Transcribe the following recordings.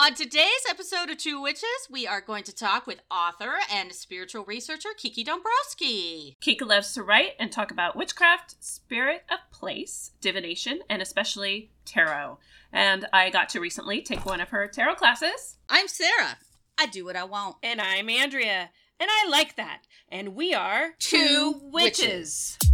On today's episode of Two Witches, we are going to talk with author and spiritual researcher Kiki Dombrowski. Kiki loves to write and talk about witchcraft, spirit of place, divination, and especially tarot. And I got to recently take one of her tarot classes. I'm Sarah. I do what I want. And I'm Andrea. And I like that. And we are Two Witches. Thanks,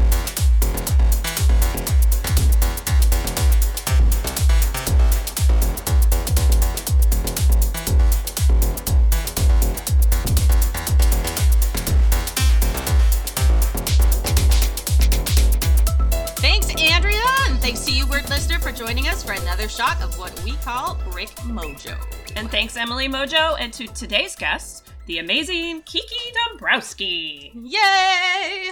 for joining us for another shot of what we call Brick Mojo. And thanks, Emily Mojo, and to today's guest, the amazing Kiki Dombrowski. Yay!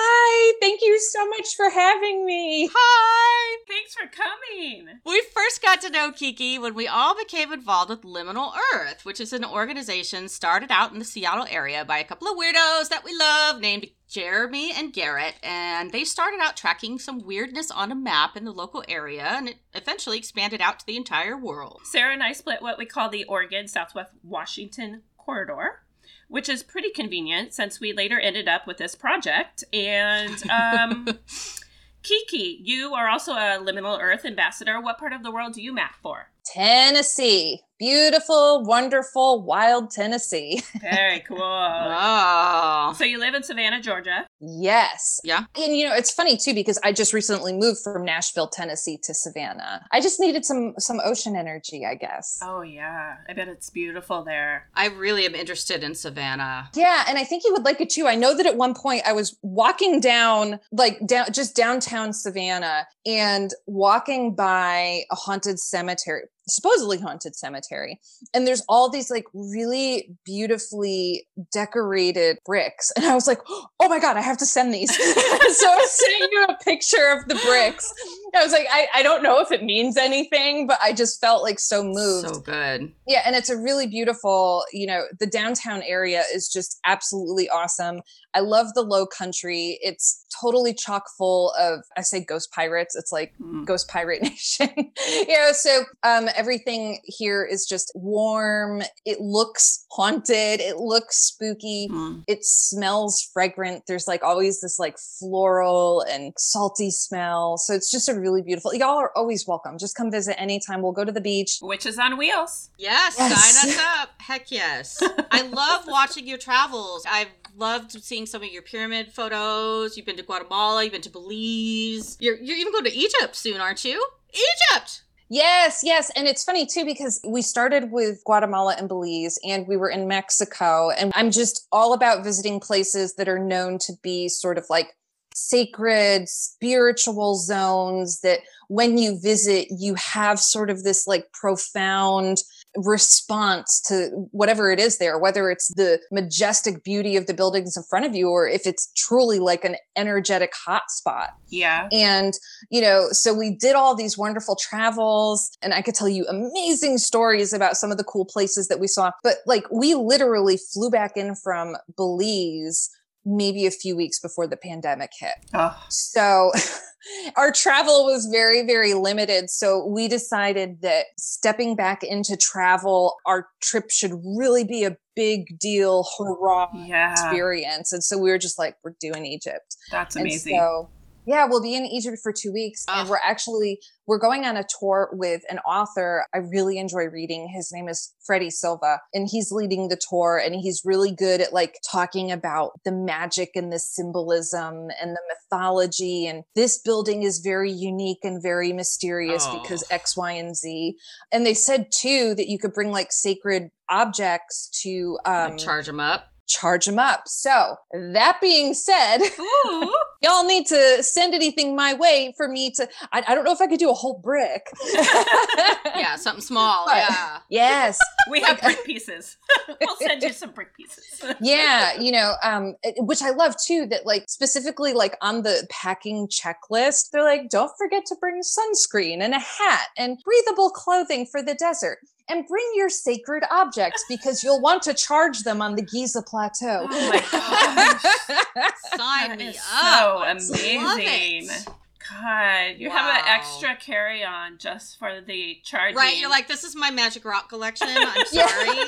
Hi, thank you so much for having me. Hi! Thanks for coming. We first got to know Kiki when we all became involved with Liminal Earth, which is an organization started out in the Seattle area by a couple of weirdos that we love named Jeremy and Garrett. And they started out tracking some weirdness on a map in the local area, and it eventually expanded out to the entire world. Sarah and I split what we call the Oregon Southwest Washington corridor, which is pretty convenient since we later ended up with this project. And um, Kiki, you are also a Liminal Earth ambassador. What part of the world do you map for? Tennessee. Beautiful, wonderful, wild Tennessee. Very cool. Oh. so you live in Savannah, Georgia. Yes. Yeah. And you know, it's funny too because I just recently moved from Nashville, Tennessee to Savannah. I just needed some some ocean energy, I guess. Oh yeah, I bet it's beautiful there. I really am interested in Savannah. Yeah, and I think you would like it too. I know that at one point I was walking down like down just downtown Savannah and walking by a haunted cemetery, supposedly haunted cemetery. And there's all these like really beautifully decorated bricks. And I was like, oh my God, I have to send these. so I was sending you a picture of the bricks. I was like, I, I don't know if it means anything, but I just felt like so moved. So good. Yeah, and it's a really beautiful, you know, the downtown area is just absolutely awesome. I love the low country. It's totally chock full of I say ghost pirates. It's like Mm. ghost pirate nation. you know, so um everything here is just warm. It looks haunted. It looks spooky. Mm. It smells fragrant. There's like always this like floral and salty smell. So it's just a really beautiful. Y'all are always welcome. Just come visit anytime. We'll go to the beach. Witches on wheels. Yes, Yes. sign us up. Heck yes. I love watching your travels. I've loved seeing some of your pyramid photos. You've been to Guatemala, you've been to Belize. You're you're even going to Egypt soon, aren't you? Egypt. Yes, yes. And it's funny too, because we started with Guatemala and Belize and we were in Mexico. And I'm just all about visiting places that are known to be sort of like sacred, spiritual zones that when you visit, you have sort of this like profound response to whatever it is there, whether it's the majestic beauty of the buildings in front of you or if it's truly like an energetic hotspot. Yeah. And, you know, so we did all these wonderful travels, and I could tell you amazing stories about some of the cool places that we saw. But like, we literally flew back in from Belize maybe a few weeks before the pandemic hit. Oh. So our travel was very, very limited. So we decided that stepping back into travel, our trip should really be a big deal, hurrah Yeah. experience. And so we were just like, we're doing Egypt. That's And amazing. so, yeah, we'll be in Egypt for two weeks, and Ah. we're actually we're going on a tour with an author I really enjoy reading. His name is Freddy Silva, and he's leading the tour, and he's really good at like talking about the magic and the symbolism and the mythology. And this building is very unique and very mysterious Oh. because X, Y, and Z. And they said too that you could bring like sacred objects to um, charge them up. charge them up. So that being said. Ooh. y'all need to send anything my way for me to I, I don't know if i could do a whole brick Yeah, something small. But- yeah. yes we have brick pieces. we'll send you some brick pieces. yeah you know um which i love too that like specifically like on the packing checklist they're like don't forget to bring sunscreen and a hat and breathable clothing for the desert and bring your sacred objects because you'll want to charge them on the giza plateau Oh my gosh. Sign That me is up. so Love it. Amazing. God, you have an extra carry on just for the charging. Right, you're like, this is my magic rock collection. I'm sorry.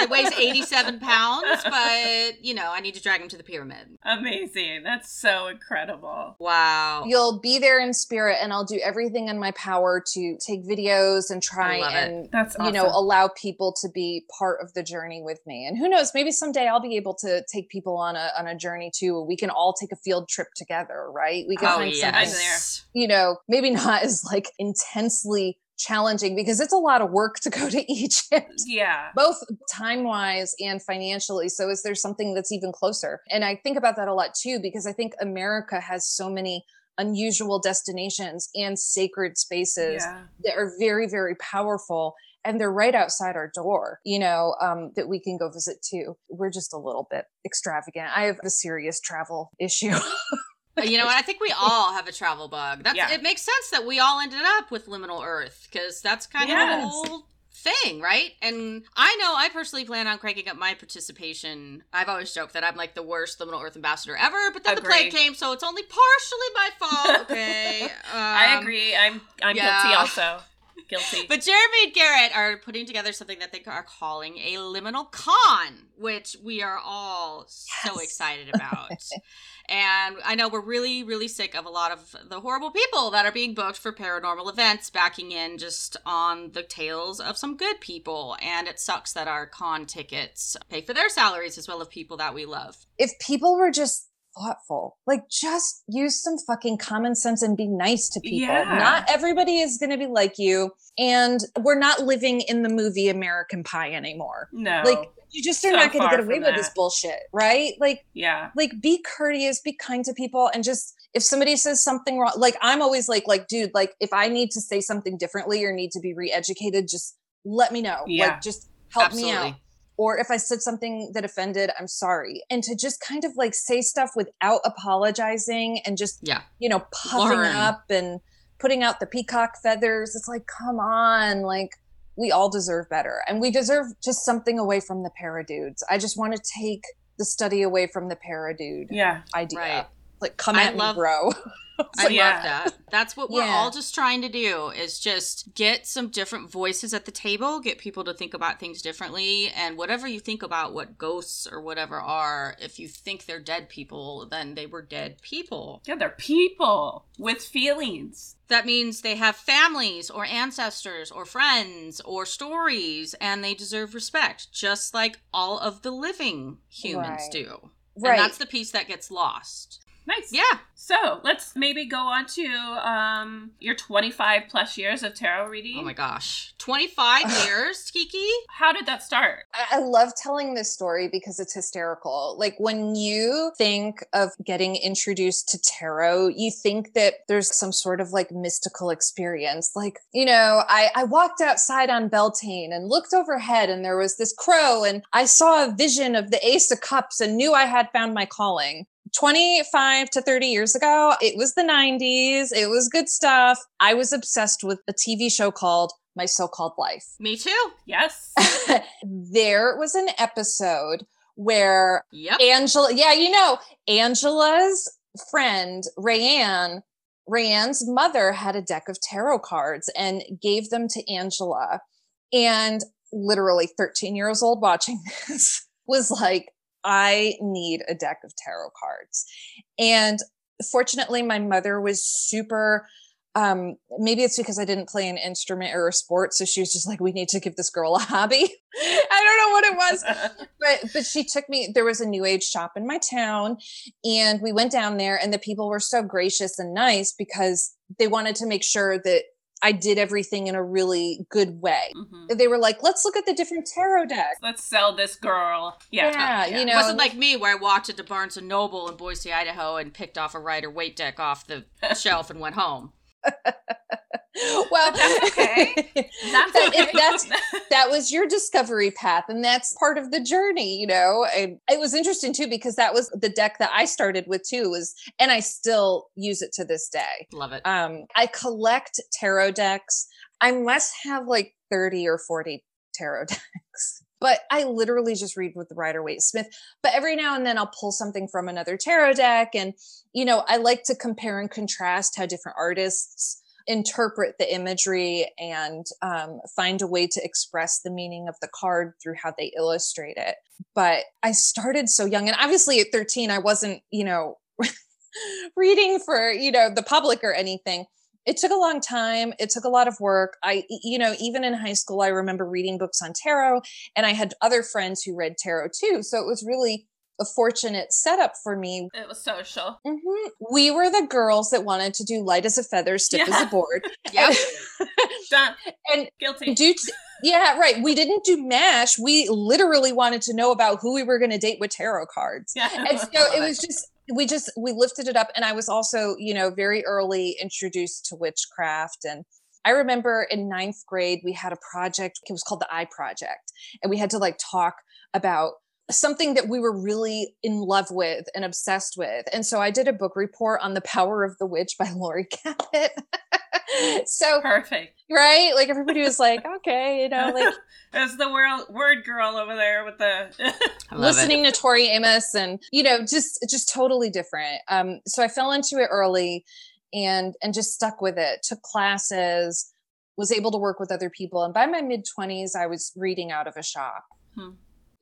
it weighs 87 pounds, but, you know, I need to drag him to the pyramid. amazing. That's so incredible. Wow. You'll be there in spirit, and I'll do everything in my power to take videos and try I love it. and That's awesome. you know allow people to be part of the journey with me. And who knows, maybe someday I'll be able to take people on a on a journey too. We can all take a field trip together, right? We can Oh, find I'm something yes. you know, maybe not as like intensely challenging because it's a lot of work to go to Egypt. yeah. Both time wise and financially. So, is there something that's even closer? And I think about that a lot too, because I think America has so many unusual destinations and sacred spaces Yeah. that are very, very powerful. And they're right outside our door, you know, um, that we can go visit too. We're just a little bit extravagant. I have a serious travel issue. You know what? I think we all have a travel bug. That's Yeah. it makes sense that we all ended up with liminal Earth because that's kind of the whole thing, right? And I know I personally plan on cranking up my participation. I've always joked that I'm like the worst liminal Earth ambassador ever, but then the plague came, so it's only partially my fault. Okay, I Um, agree. I'm I'm yeah. guilty also. Guilty. But Jeremy and Garrett are putting together something that they are calling a liminal con, which we are all so excited about. And I know we're really, really sick of a lot of the horrible people that are being booked for paranormal events, backing in just on the tails of some good people. And it sucks that our con tickets pay for their salaries as well as people that we love. if people were just thoughtful, like just use some fucking common sense and be nice to people. Yeah. Not everybody is going to be like you. And we're not living in the movie American Pie anymore. no. Like, you just are So not going to get away with this bullshit, right? Like, yeah. like be courteous, be kind to people, and just if somebody says something wrong, like I'm always like, like, dude, like if I need to say something differently or need to be re-educated, just let me know. Yeah. Like, just help me out or if I said something that offended, I'm sorry. And to just kind of like say stuff without apologizing and just, Yeah. you know, puffing Learn. up and putting out the peacock feathers. It's like, come on, like we all deserve better. And we deserve just something away from the para dudes. I just want to take the study away from the para dude Yeah. idea. Right. Like, come I at love- me, bro. I Yeah. love that. That's what we're Yeah. all just trying to do is just get some different voices at the table, get people to think about things differently, and whatever you think about what ghosts or whatever are, if you think they're dead people, then they were dead people. Yeah, they're people with feelings. That means they have families or ancestors or friends or stories and they deserve respect, just like all of the living humans Right. do. right. And that's the piece that gets lost. Nice. Yeah. So let's maybe go on to um, your 25 plus years of tarot reading. Oh my gosh. 25 years, Kiki? How did that start? I I love telling this story because it's hysterical. Like when you think of getting introduced to tarot, you think that there's some sort of like mystical experience. Like, you know, I, I walked outside on Beltane and looked overhead and there was this crow and I saw a vision of the Ace of Cups and knew I had found my calling. 25 to 30 years ago, it was the 90s. It was good stuff. I was obsessed with a TV show called My So Called Life Me too. Yes. there was an episode where Yep. Angela, yeah, you know, Angela's friend, Rayanne, Rayanne's mother had a deck of tarot cards and gave them to Angela. And literally 13 years old watching this was like, I need a deck of tarot cards. And fortunately, my mother was super um maybe it's because i didn't play an instrument or a sport so she was just like we need to give this girl a hobby i don't know what it was but but she took me there was a new age shop in my town and we went down there and the people were so gracious and nice because they wanted to make sure that i did everything in a really good way Mhm. they were like let's look at the different tarot decks Let's sell this girl. Yeah. yeah, you It know wasn't like me where I walked into Barnes and Noble in Boise, Idaho and picked off a Rider Waite deck off the shelf and went home. well That's okay. That's that, okay. that's that was your discovery path and that's part of the journey you know and it was interesting too because that was the deck that i started with too was and i still use it to this day Love it. um i collect tarot decks i must have like 30 or 40 tarot decks but I literally just read with the Rider Waite Smith. But every now and then I'll pull something from another tarot deck. And, you know, I like to compare and contrast how different artists interpret the imagery and um, find a way to express the meaning of the card through how they illustrate it. But I started so young, and obviously at 13, I wasn't, you know, reading for, you know, the public or anything. It took a long time. It took a lot of work. I, you know, even in high school, I remember reading books on tarot, and I had other friends who read tarot too. So it was really a fortunate setup for me. It was social. Mm-hmm. We were the girls that wanted to do light as a feather, stiff Yeah. as a board. Yep. Done. and Guilty. do t- yeah, right. We didn't do mash. We literally wanted to know about who we were going to date with tarot cards. yeah. And so it was just we just we lifted it up and I was also, you know, very early introduced to witchcraft and I remember in ninth grade we had a project. It was called the Eye Project, and we had to like talk about something that we were really in love with and obsessed with. And so I did a book report on the power of the witch by Laurie Cabot. so Perfect. right, like everybody was like, okay, you know, like as the word, word girl over there with the. I love listening to Tori Amos and you know just just totally different. Um, so I fell into it early and and just stuck with it. Took classes, was able to work with other people, and by my mid twenties, I was reading out of a shop. Hmm.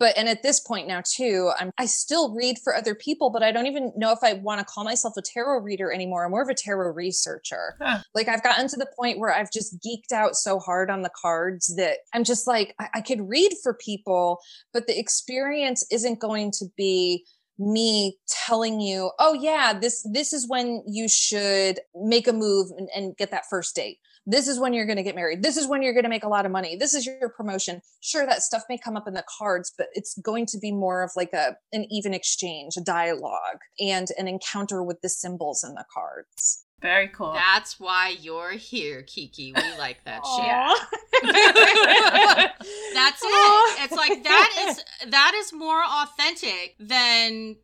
But and at this point now too, I'm I still read for other people, but I don't even know if I want to call myself a tarot reader anymore. I'm more of a tarot researcher. Huh. Like I've gotten to the point where I've just geeked out so hard on the cards that I'm just like I, I could read for people, but the experience isn't going to be me telling you oh yeah this this is when you should make a move and, and get that first date this is when you're going to get married this is when you're going to make a lot of money this is your promotion sure that stuff may come up in the cards but it's going to be more of like a an even exchange a dialogue and an encounter with the symbols in the cards Very cool. That's why you're here, Kiki. We like that shit. Aw. That's Aw. it. It's like that is that is more authentic than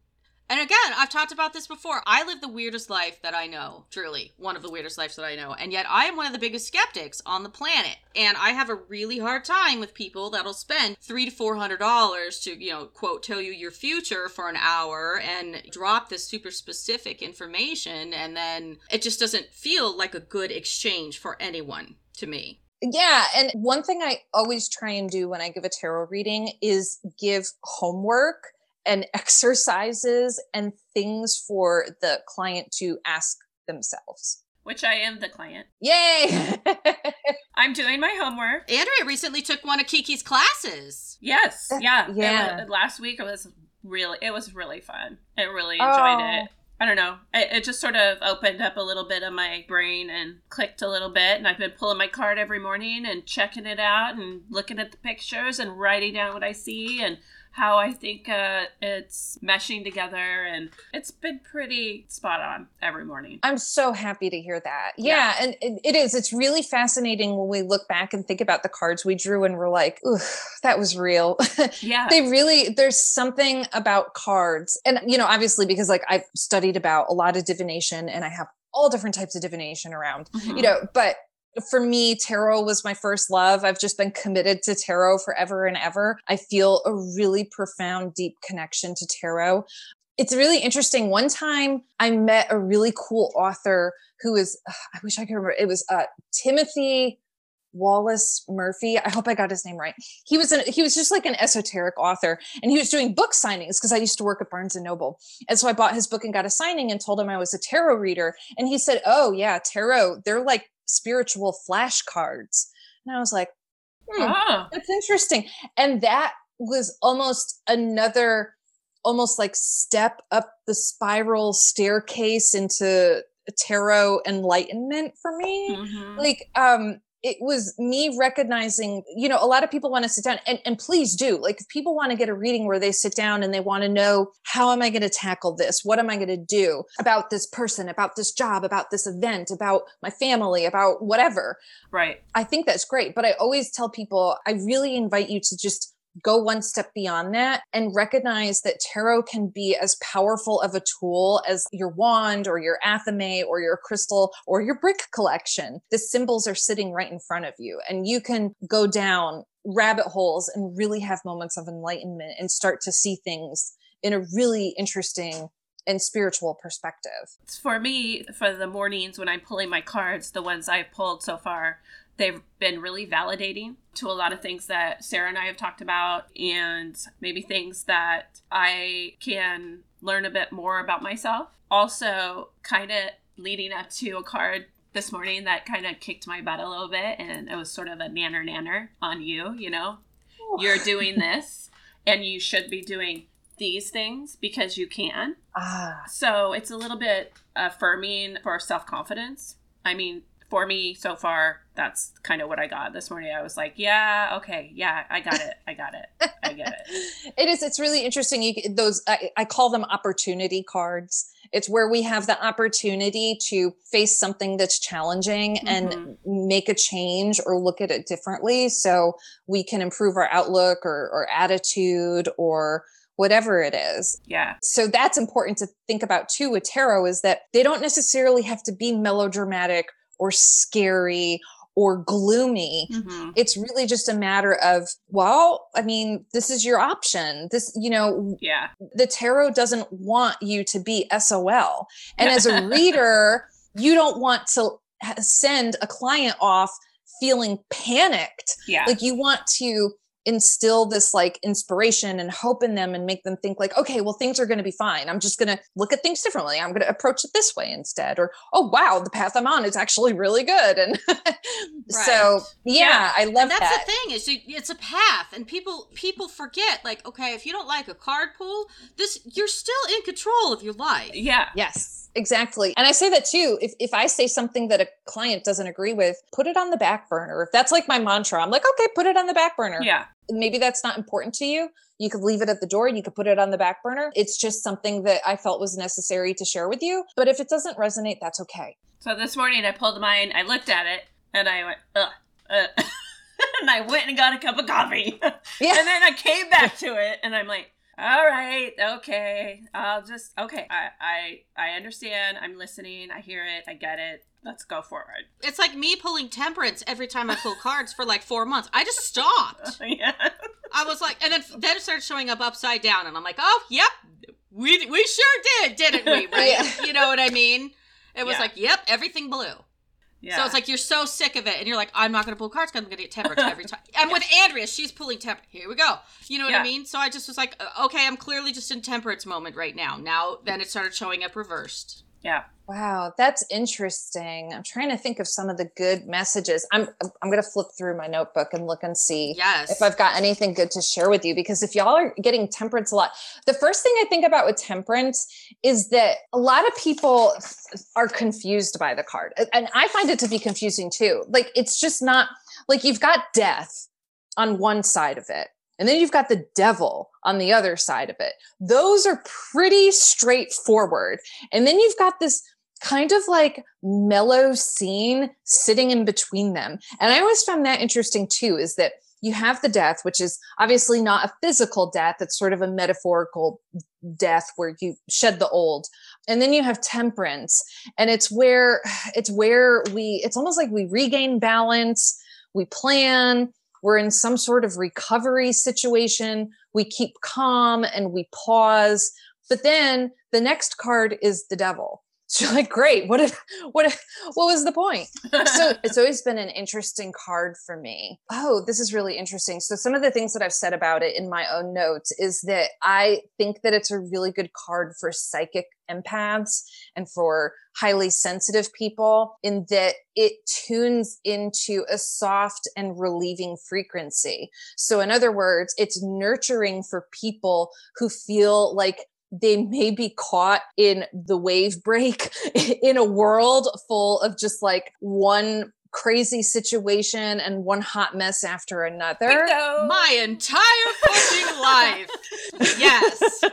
and again, I've talked about this before. I live the weirdest life that I know, truly, one of the weirdest lives that I know. And yet I am one of the biggest skeptics on the planet. And I have a really hard time with people that'll spend three to four hundred dollars to, you know, quote, tell you your future for an hour and drop this super specific information and then it just doesn't feel like a good exchange for anyone to me. Yeah. And one thing I always try and do when I give a tarot reading is give homework and exercises and things for the client to ask themselves. Which I am the client. Yay! I'm doing my homework. Andrea recently took one of Kiki's classes. Yes. Uh, yeah. It Yeah. wa- last week it was really it was really fun. I really oh. enjoyed Oh. it. I don't know. It, it just sort of opened up a little bit of my brain and clicked a little bit. And I've been pulling my card every morning and checking it out and looking at the pictures and writing down what I see and how I think uh, it's meshing together. And it's been pretty spot on every morning. I'm so happy to hear that. Yeah, and it, it is. It's really fascinating when we look back and think about the cards we drew and we're like, ooh, that was real. Yeah. they really there's something about cards and you know obviously because like i've studied about a lot of divination and i have all different types of divination around Mhm. you know but for me tarot was my first love. I've just been committed to tarot forever and ever. I feel a really profound deep connection to tarot. It's really interesting. One time i met a really cool author who is i wish i could remember. It was uh timothy wallace murphy. I hope i got his name right. He was an he was just like an esoteric author and he was doing book signings because i used to work at barnes and noble. And so i bought his book and got a signing and told him i was a tarot reader. And he said oh yeah tarot they're like spiritual flashcards and i was like hmm, Oh. that's interesting and that was almost another almost like step up the spiral staircase into tarot enlightenment for me Mhm. like um it was me recognizing you know a lot of people want to sit down and, and please do like if people want to get a reading where they sit down and they want to know how am i going to tackle this what am i going to do about this person about this job about this event about my family about whatever Right. I think that's great, but I always tell people I really invite you to just go one step beyond that and recognize that tarot can be as powerful of a tool as your wand or your athame or your crystal or your brick collection. The symbols are sitting right in front of you and you can go down rabbit holes and really have moments of enlightenment and start to see things in a really interesting and spiritual perspective. For me, for the mornings when I'm pulling my cards, the ones I've pulled so far, they've been really validating to a lot of things that Sarah and I have talked about, and maybe things that I can learn a bit more about myself. Also, kind of leading up to a card this morning that kind of kicked my butt a little bit, and it was sort of a nanner nanner on you, you know? You're doing this, and you should be doing these things because you can. Ah. So it's a little bit affirming for self confidence. I mean, for me so far, that's kind of what I got this morning. I was like, yeah, okay, yeah, I got it, I got it, I get it. it is. It's really interesting. You those I, I call them opportunity cards. It's where we have the opportunity to face something that's challenging mm-hmm. and make a change or look at it differently, so we can improve our outlook or, or attitude or whatever it is. Yeah. So that's important to think about too with tarot is that they don't necessarily have to be melodramatic or scary or gloomy. Mm-hmm. It's really just a matter of, well, I mean, this is your option. This, you know, yeah. The tarot doesn't want you to be SOL. And as a reader, you don't want to send a client off feeling panicked. Yeah. Like you want to instill this like inspiration and hope in them and make them think like okay well things are going to be fine. I'm just going to look at things differently. I'm going to approach it this way instead. Or oh wow the path i'm on is actually really good. And right. so yeah, yeah, i love and that's that. the thing is you, it's a path and people people forget like okay if you don't like a card pull this you're still in control of your life. Yeah. Yes exactly. And I say that too. If, if I say something that a client doesn't agree with, put it on the back burner. If that's like my mantra, I'm like, okay, put it on the back burner. Yeah. Maybe that's not important to you. You could leave it at the door. You could put it on the back burner. It's just something that I felt was necessary to share with you. But if it doesn't resonate, that's okay. So this morning I pulled mine, I looked at it, and I went, ugh. Uh. and I went and got a cup of coffee. Yeah. and then I came back to it, and I'm like, all right okay. I'll just okay I, I i understand. I'm listening. I hear it. I get it. Let's go forward. It's like me pulling temperance every time i pull cards for like four months. I just stopped. Yeah. I was like and then then it started showing up upside down and i'm like oh yep we we sure did didn't we right? Yeah. you know what i mean? It was yeah. like yep everything blue yeah. So it's like you're so sick of it, and you're like, I'm not going to pull cards because I'm going to get tempered every time. And with Andrea, she's pulling temper. Here we go. You know what yeah. I mean? So I just was like, okay, I'm clearly just in temperance moment right now. Now, then it started showing up reversed. Yeah. Wow, that's interesting. I'm trying to think of some of the good messages. I'm I'm going to flip through my notebook and look and see yes. if I've got anything good to share with you because if y'all are getting temperance a lot, the first thing I think about with temperance is that a lot of people are confused by the card. And I find it to be confusing too. Like it's just not like you've got death on one side of it and then you've got the devil on the other side of it. Those are pretty straightforward. And then you've got this kind of like mellow scene sitting in between them. And I always found that interesting too, is that you have the death, which is obviously not a physical death, it's sort of a metaphorical death where you shed the old. And then you have temperance, and it's where it's where we it's almost like we regain balance, we plan, we're in some sort of recovery situation. We keep calm and we pause. But then the next card is the devil. So you're like, great. What if, what if, what was the point? so it's always been an interesting card for me. Oh, this is really interesting. So some of the things that I've said about it in my own notes is that I think that it's a really good card for psychic empaths and for highly sensitive people in that it tunes into a soft and relieving frequency. So in other words, it's nurturing for people who feel like they may be caught in the wave break in a world full of just like one crazy situation and one hot mess after another. My entire fucking life. yes.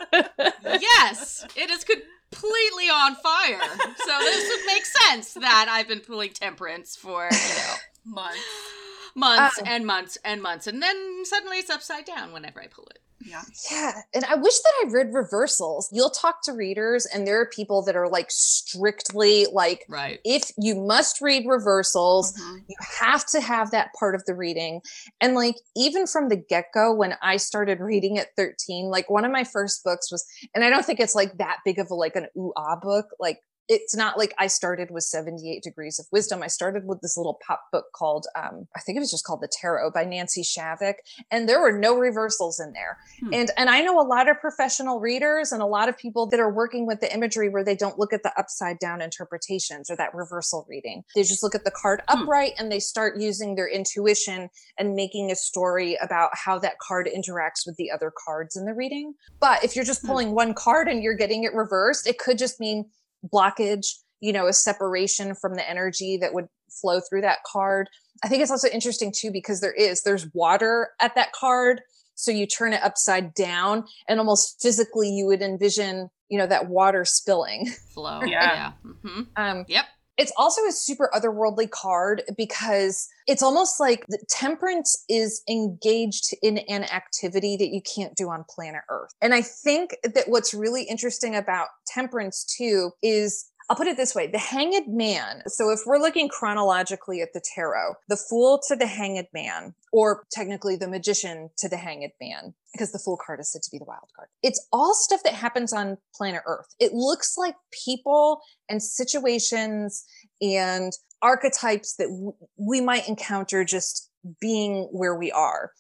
Yes. It is completely on fire. So this would make sense that I've been pulling temperance for, you know months. months Oh. and months and months, and then suddenly it's upside down whenever I pull it. Yeah. Yeah. And I wish that I read reversals. You'll talk to readers, and there are people that are like strictly like, Right. if you must read reversals, Mhm. you have to have that part of the reading. And like, even from the get go, when I started reading at 13, like one of my first books was, and I don't think it's like that big of a like an ooh ah book. Like, it's not like I started with 78 Degrees of Wisdom. I started with this little pop book called, um, I think it was just called The Tarot by Nancy Shavick. And there were no reversals in there. Hmm. And and I know a lot of professional readers and a lot of people that are working with the imagery where they don't look at the upside down interpretations or that reversal reading. They just look at the card Hmm. upright and they start using their intuition and making a story about how that card interacts with the other cards in the reading. But if you're just Hmm. pulling one card and you're getting it reversed, it could just mean blockage, you know, a separation from the energy that would flow through that card. I think it's also interesting too because there is there's water at that card so you turn it upside down and almost physically you would envision you know that water spilling Flow. Yeah. Yeah. hmm um Yep. It's also a super otherworldly card because it's almost like temperance is engaged in an activity that you can't do on planet earth. And i think that what's really interesting about temperance too is I'll put it this way the hanged man. So, if we're looking chronologically at the tarot, the fool to the hanged man, or technically the magician to the hanged man, because the fool card is said to be the wild card, it's all stuff that happens on planet Earth. It looks like people and situations and archetypes that w- we might encounter just being where we are.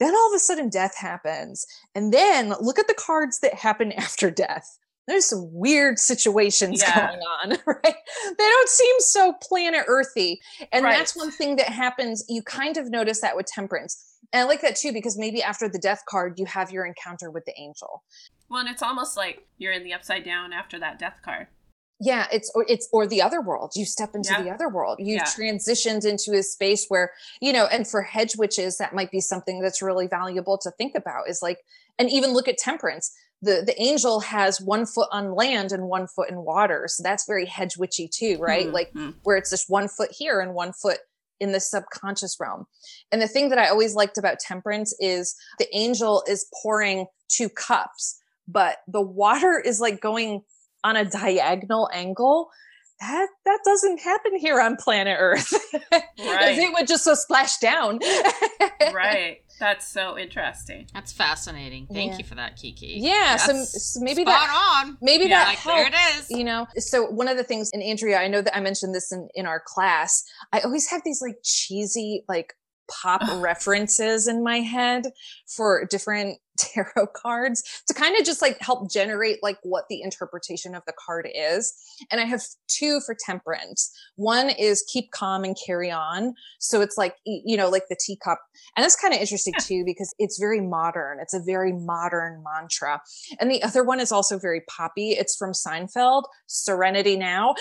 Then all of a sudden, death happens. And then look at the cards that happen after death there's some weird situations Yeah. going on, right? They don't seem so planet earthy. And that's one thing that happens. You kind of notice that with temperance. And I like that too, because maybe after the death card, you have your encounter with the angel. Well, and it's almost like you're in the upside down after that death card. Yeah, it's or it's or the other world. You step into Yeah. the other world. You Yeah. transitioned into a space where, you know, and for hedge witches, that might be something that's really valuable to think about is like, and even look at temperance. The the angel has one foot on land and one foot in water. So that's very hedge witchy too, right? Mhm. Like Mhm. where it's just one foot here and one foot in the subconscious realm. And the thing that I always liked about temperance is the angel is pouring two cups, but the water is like going on a diagonal angle. That that doesn't happen here on planet Earth. Right. it would just so splash down. right. That's so interesting. That's fascinating. Thank Yeah. you for that, Kiki. Yeah, so, That's so maybe spot that on. maybe Yeah, that Like there it is. you know so one of the things in andrea i know that i mentioned this in in our class i always have these like cheesy like pop references in my head for different tarot cards to kind of just like help generate like what the interpretation of the card is and i have two for temperance one is keep calm and carry on so it's like you know like the teacup and that's kind of interesting too because it's very modern it's a very modern mantra and the other one is also very poppy. It's from Seinfeld, Serenity Now.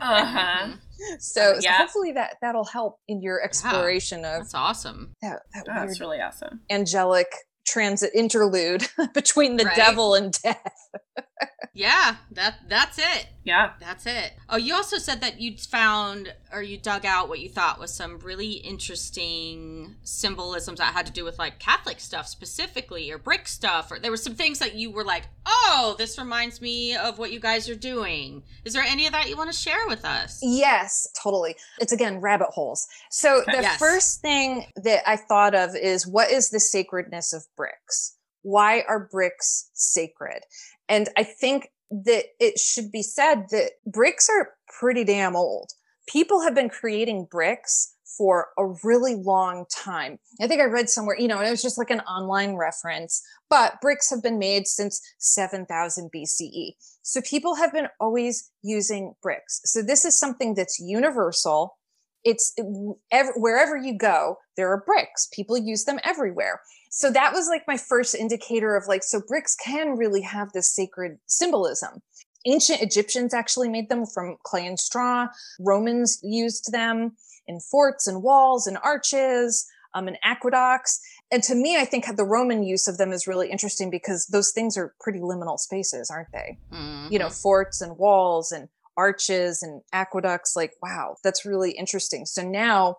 Uh-huh. so, so Yeah. hopefully that that'll help in your exploration of That's awesome. that, that Oh, that's really awesome. angelic transit interlude between the Right. devil and death. Yeah, that that's it. Yeah. That's it. Oh, you also said that you found or you dug out what you thought was some really interesting symbolisms that had to do with like Catholic stuff specifically or brick stuff or there were some things that you were like, "Oh, this reminds me of what you guys are doing." Is there any of that you want to share with us? Yes, totally. It's again rabbit holes. So the Yes. first thing that I thought of is what is the sacredness of bricks? Why are bricks sacred? And I think that it should be said that bricks are pretty damn old. People have been creating bricks for a really long time. I think I read somewhere, you know, it was just like an online reference, but bricks have been made since 7000 BCE. So people have been always using bricks. So this is something that's universal. It's ev- wherever you go, there are bricks. People use them everywhere. So that was like my first indicator of like, so bricks can really have this sacred symbolism. Ancient Egyptians actually made them from clay and straw. Romans used them in forts and walls and arches, um, and aqueducts. And to me, I think the Roman use of them is really interesting because those things are pretty liminal spaces, aren't they? You know, Mhm. forts and walls and arches and aqueducts. Like, wow, that's really interesting. So now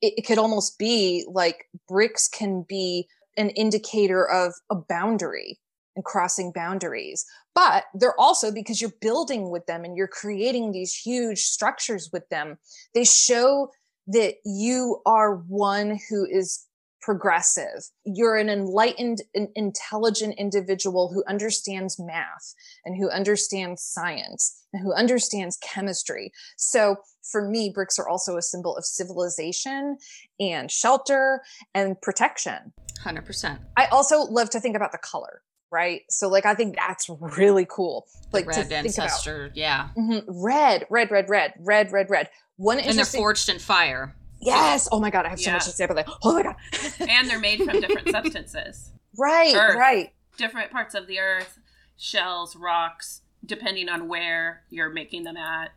it, it could almost be like bricks can be an indicator of a boundary and crossing boundaries. But they're also because you're building with them and you're creating these huge structures with them, they show that you are one who is progressive. You're an enlightened, an intelligent individual who understands math and who understands science and who understands chemistry. So for me, bricks are also a symbol of civilization and shelter and protection. 100%. I also love to think about the color. Right. So, like, I think that's really cool. Like, the red ancestor. About, yeah. Mm-hmm, red, red, red, red, red, red, red. One and they're forged in fire. Yes. Oh my god, I have so yeah. much to say about that. Oh my god. and they're made from different substances. Right. Earth, right. Different parts of the earth, shells, rocks, depending on where you're making them at.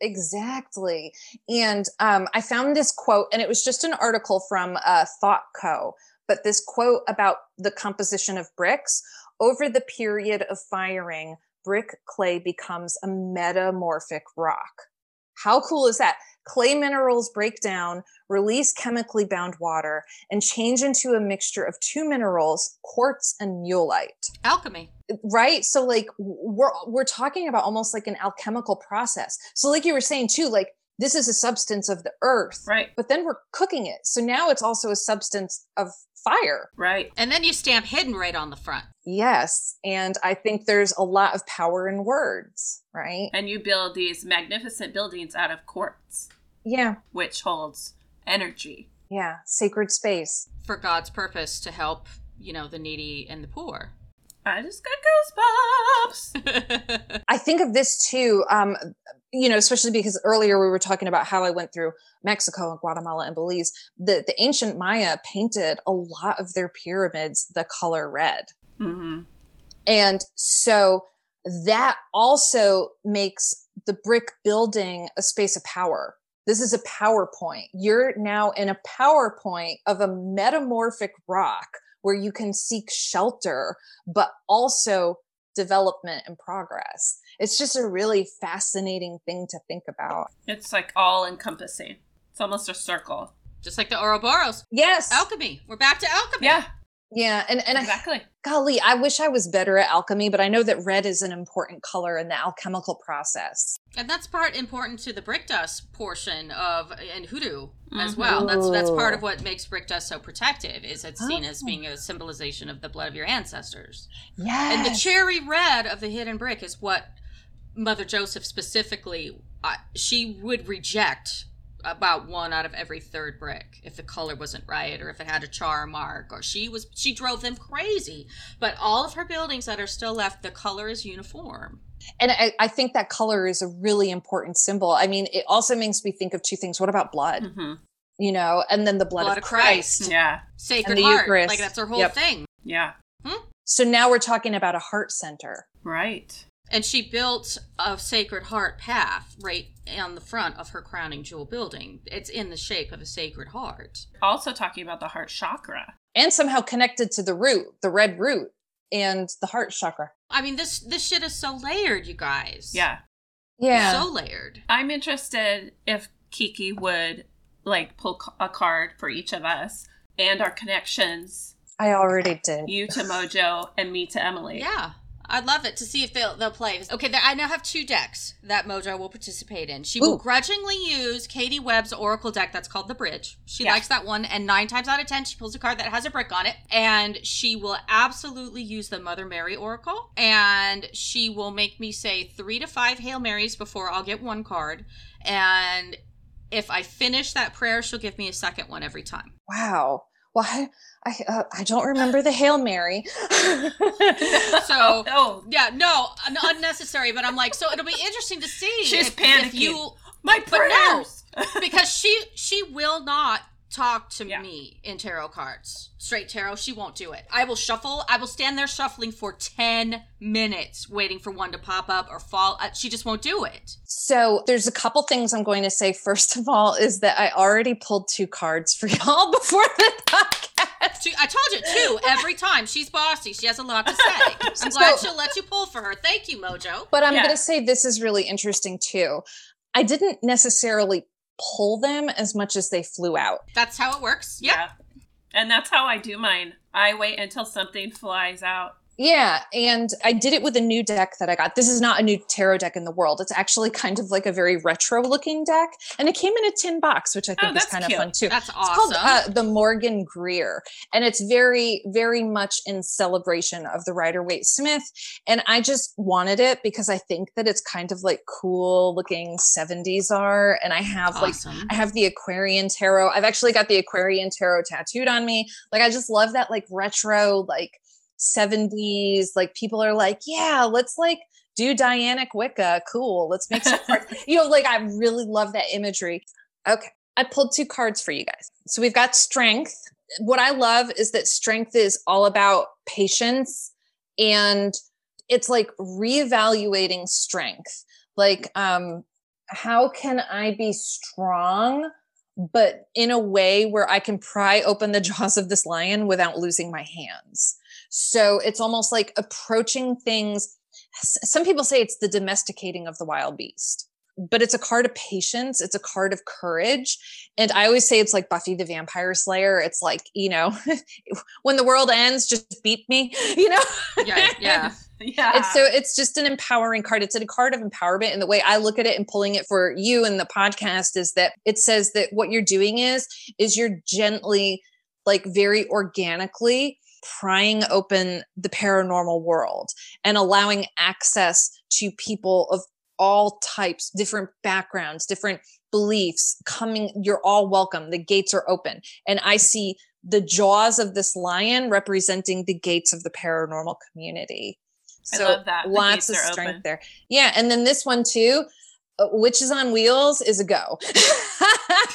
Exactly. And um, I found this quote, and it was just an article from uh, Thought Co. But this quote about the composition of bricks over the period of firing, brick clay becomes a metamorphic rock. How cool is that? clay minerals break down, release chemically bound water, and change into a mixture of two minerals, quartz and mullite. Alchemy. Right? So like we're we're talking about almost like an alchemical process. So like you were saying too, like this is a substance of the earth. Right. But then we're cooking it. So now it's also a substance of fire. Right. And then you stamp hidden right on the front. Yes. And I think there's a lot of power in words, right? And you build these magnificent buildings out of quartz. Yeah. Which holds energy. Yeah. Sacred space. For God's purpose to help, you know, the needy and the poor. I just got goosebumps. I think of this too, um, you know, especially because earlier we were talking about how I went through Mexico and Guatemala and Belize. The the ancient Maya painted a lot of their pyramids the color red, mm-hmm. and so that also makes the brick building a space of power this is a PowerPoint. You're now in a PowerPoint of a metamorphic rock where you can seek shelter, but also development and progress. It's just a really fascinating thing to think about. It's like all encompassing. It's almost a circle. Just like the Ouroboros. Yes. Alchemy. We're back to alchemy. Yeah. Yeah, and and exactly. I, golly, I wish I was better at alchemy, but I know that red is an important color in the alchemical process. And that's part important to the brick dust portion of and hoodoo mm-hmm. as well. That's that's part of what makes brick dust so protective. Is it's seen oh. as being a symbolization of the blood of your ancestors. Yeah. And the cherry red of the hidden brick is what Mother Joseph specifically uh, she would reject about one out of every third brick if the color wasn't right or if it had a char mark or she was she drove them crazy but all of her buildings that are still left the color is uniform and I, I think that color is a really important symbol i mean it also makes me think of two things what about blood mm-hmm. you know and then the blood, blood of, of christ. christ. yeah sacred the heart Eucharist. like that's her whole yep. thing yeah hmm? so now we're talking about a heart center right and she built a Sacred Heart path right on the front of her crowning jewel building. It's in the shape of a Sacred Heart. Also talking about the heart chakra. And somehow connected to the root, the red root, and the heart chakra. I mean, this this shit is so layered, you guys. Yeah. Yeah. so layered. I'm interested if Kiki would like pull a card for each of us and our connections. I already did. You to Mojo and me to Emily. Yeah. I'd love it to see if they'll they'll play. Okay, I now have two decks that Mojo will participate in. She Ooh. will grudgingly use Katie Webb's Oracle deck that's called the Bridge. She likes that one, and nine times out of ten, she pulls a card that has a brick on it, and she will absolutely use the Mother Mary Oracle, and she will make me say three to five Hail Marys before I'll get one card, and if I finish that prayer, she'll give me a second one every time. Wow. Well, I I, uh, I don't remember the Hail Mary. so, oh. yeah, no, unnecessary. But I'm like, so it'll be interesting to see. She's if, panicking. If you, My prayers. No, because she she will not talk to yeah. me in tarot cards. Straight tarot, she won't do it. I will shuffle. I will stand there shuffling for 10 minutes waiting for one to pop up or fall. Uh, she just won't do it. So, there's a couple things I'm going to say. First of all, is that I already pulled two cards for y'all before the podcast. Two, I told you, two every time. She's bossy. She has a lot to say. I'm glad she'll let you pull for her. Thank you, Mojo. But I'm Yeah. going to say this is really interesting too. I didn't necessarily pull them as much as they flew out. That's how it works. Yep. Yeah. And that's how I do mine. I wait until something flies out. Yeah, and I did it with a new deck that I got. This is not a new tarot deck in the world. It's actually kind of like a very retro looking deck, and it came in a tin box, which I think is Oh, that's kind cute. of fun too. That's It's called awesome. uh, the Morgan Greer, and it's very, very much in celebration of the Rider Waite Smith. And I just wanted it because I think that it's kind of like cool looking 70s art. And I have like awesome. I have the Aquarian tarot. I've actually got the Aquarian tarot tattooed on me. Like I just love that like retro like 70s like people are like, "Yeah, let's like do Dianic Wicca. Cool. Let's make some cards." you know, like I really love that imagery. Okay. I pulled two cards for you guys. So we've got strength. What I love is that strength is all about patience and it's like reevaluating strength. Like um how can I be strong but in a way where I can pry open the jaws of this lion without losing my hands. So it's almost like approaching things. Some people say it's the domesticating of the wild beast, but it's a card of patience. It's a card of courage. And I always say it's like Buffy the Vampire Slayer. It's like, you know, when the world ends, just beat me, you know? yeah, yeah. Yeah. It's so it's just an empowering card. It's a card of empowerment. And the way I look at it and pulling it for you in the podcast is that it says that what you're doing is is you're gently, like very organically prying open the paranormal world and allowing access to people of all types, different backgrounds, different beliefs coming. You're all welcome. The gates are open. And I see the jaws of this lion representing the gates of the paranormal community. I So love that. The lots of strength open. there. Yeah, and then this one too, Uh, Witches on Wheels is a go.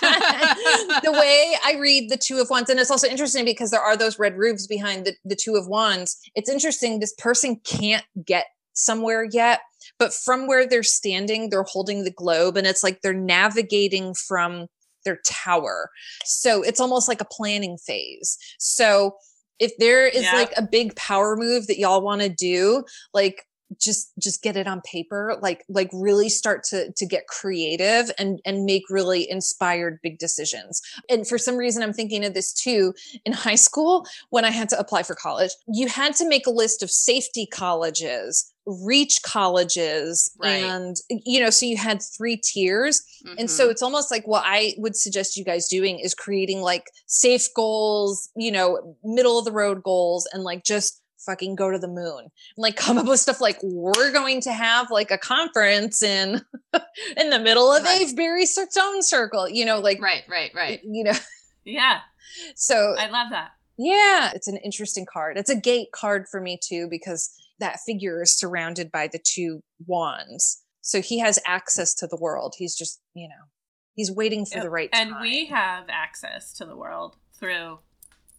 the way I read the Two of Wands, and it's also interesting because there are those red roofs behind the, the Two of Wands. It's interesting. This person can't get somewhere yet, but from where they're standing, they're holding the globe, and it's like they're navigating from their tower. So it's almost like a planning phase. So if there is Yeah. like a big power move that y'all want to do, like just just get it on paper like like really start to to get creative and and make really inspired big decisions and for some reason i'm thinking of this too in high school when i had to apply for college you had to make a list of safety colleges reach colleges Right. and you know so you had three tiers and so Mhm. it's almost like what I would suggest you guys doing is creating like safe goals, you know, middle of the road goals and like just fucking go to the moon. And like come up with stuff like we're going to have like a conference in in the middle of Right. Avebury Stone Circle, you know, like right, right, right. you know. Yeah. So I love that. yeah, it's an interesting card. It's a gate card for me too because that figure is surrounded by the two wands. So he has access to the world. He's just, you know, he's waiting for Yep. the right And time. we have access to the world through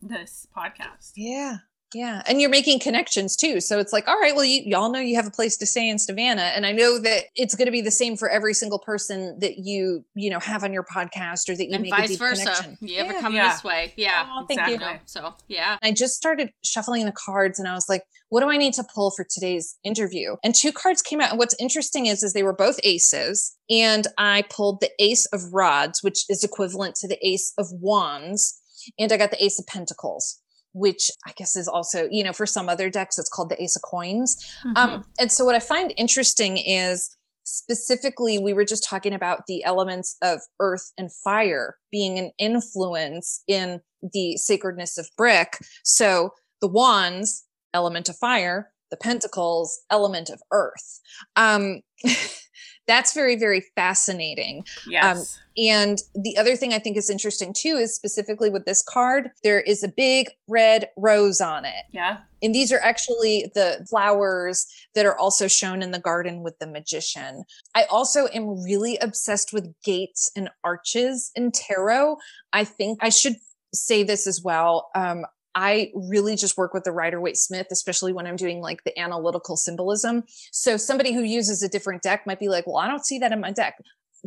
this podcast. Yeah. Yeah. And you're making connections too. So it's like, all right, well, you, y'all know you have a place to stay in Savannah. And I know that it's going to be the same for every single person that you, you know, have on your podcast or that you And make a vice deep versa. connection. You ever Yeah. come Yeah. this way? Yeah. Oh, thank you. You so yeah. I just started shuffling the cards and I was like, what do I need to pull for today's interview? And two cards came out. And what's interesting is, is they were both aces. And I pulled the ace of rods, which is equivalent to the ace of wands. And I got the ace of pentacles, which I guess is also, you know, for some other decks, it's called the ace of coins. Mm-hmm. Um, and so what I find interesting is specifically, we were just talking about the elements of earth and fire being an influence in the sacredness of brick. So the wands, element of fire, the pentacles, element of earth. Um, that's very, very fascinating. yes. And the other thing I think is interesting too is specifically with this card, there is a big red rose on it. yeah. And these are actually the flowers that are also shown in the garden with the magician. I also am really obsessed with gates and arches in tarot. I think I should say this as well. Um, I really just work with the Rider Waite Smith, especially when I'm doing like the analytical symbolism. So somebody who uses a different deck might be like, well, I don't see that in my deck.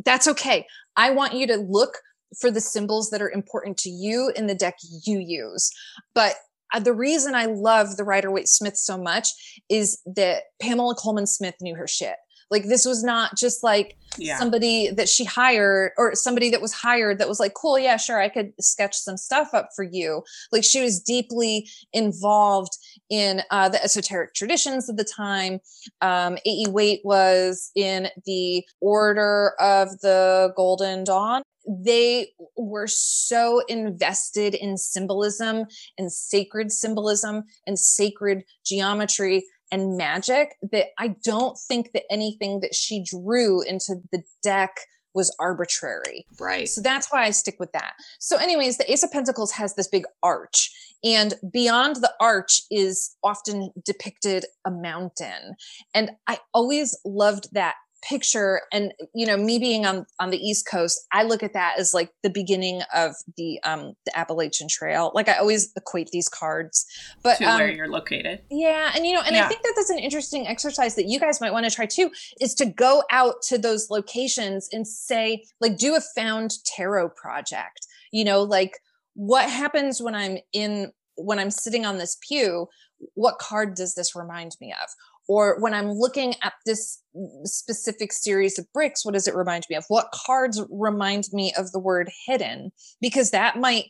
That's okay. I want you to look for the symbols that are important to you in the deck you use. But uh, the reason I love the Rider Waite Smith so much is that Pamela Colman Smith knew her shit. Like this was not just like Yeah. somebody that she hired or somebody that was hired that was like, cool, yeah, sure, I could sketch some stuff up for you. Like she was deeply involved in uh, the esoteric traditions of the time. Um, A.E. Waite was in the Order of the Golden Dawn. They were so invested in symbolism and sacred symbolism and sacred geometry and magic that I don't think that anything that she drew into the deck was arbitrary. Right. So that's why I stick with that. So, anyways, the Ace of Pentacles has this big arch, and beyond the arch is often depicted a mountain. And I always loved that picture and you know me being on on the east coast i look at that as like the beginning of the um the appalachian trail like i always equate these cards but to um, where you're located. yeah, and you know, and I think that that's an interesting exercise that you guys might want to try too is to go out to those locations and say like do a found tarot project. You know, like what happens when I'm in when I'm sitting on this pew, what card does this remind me of? Or when I'm looking at this specific series of bricks, what does it remind me of? What cards remind me of the word hidden? Because that might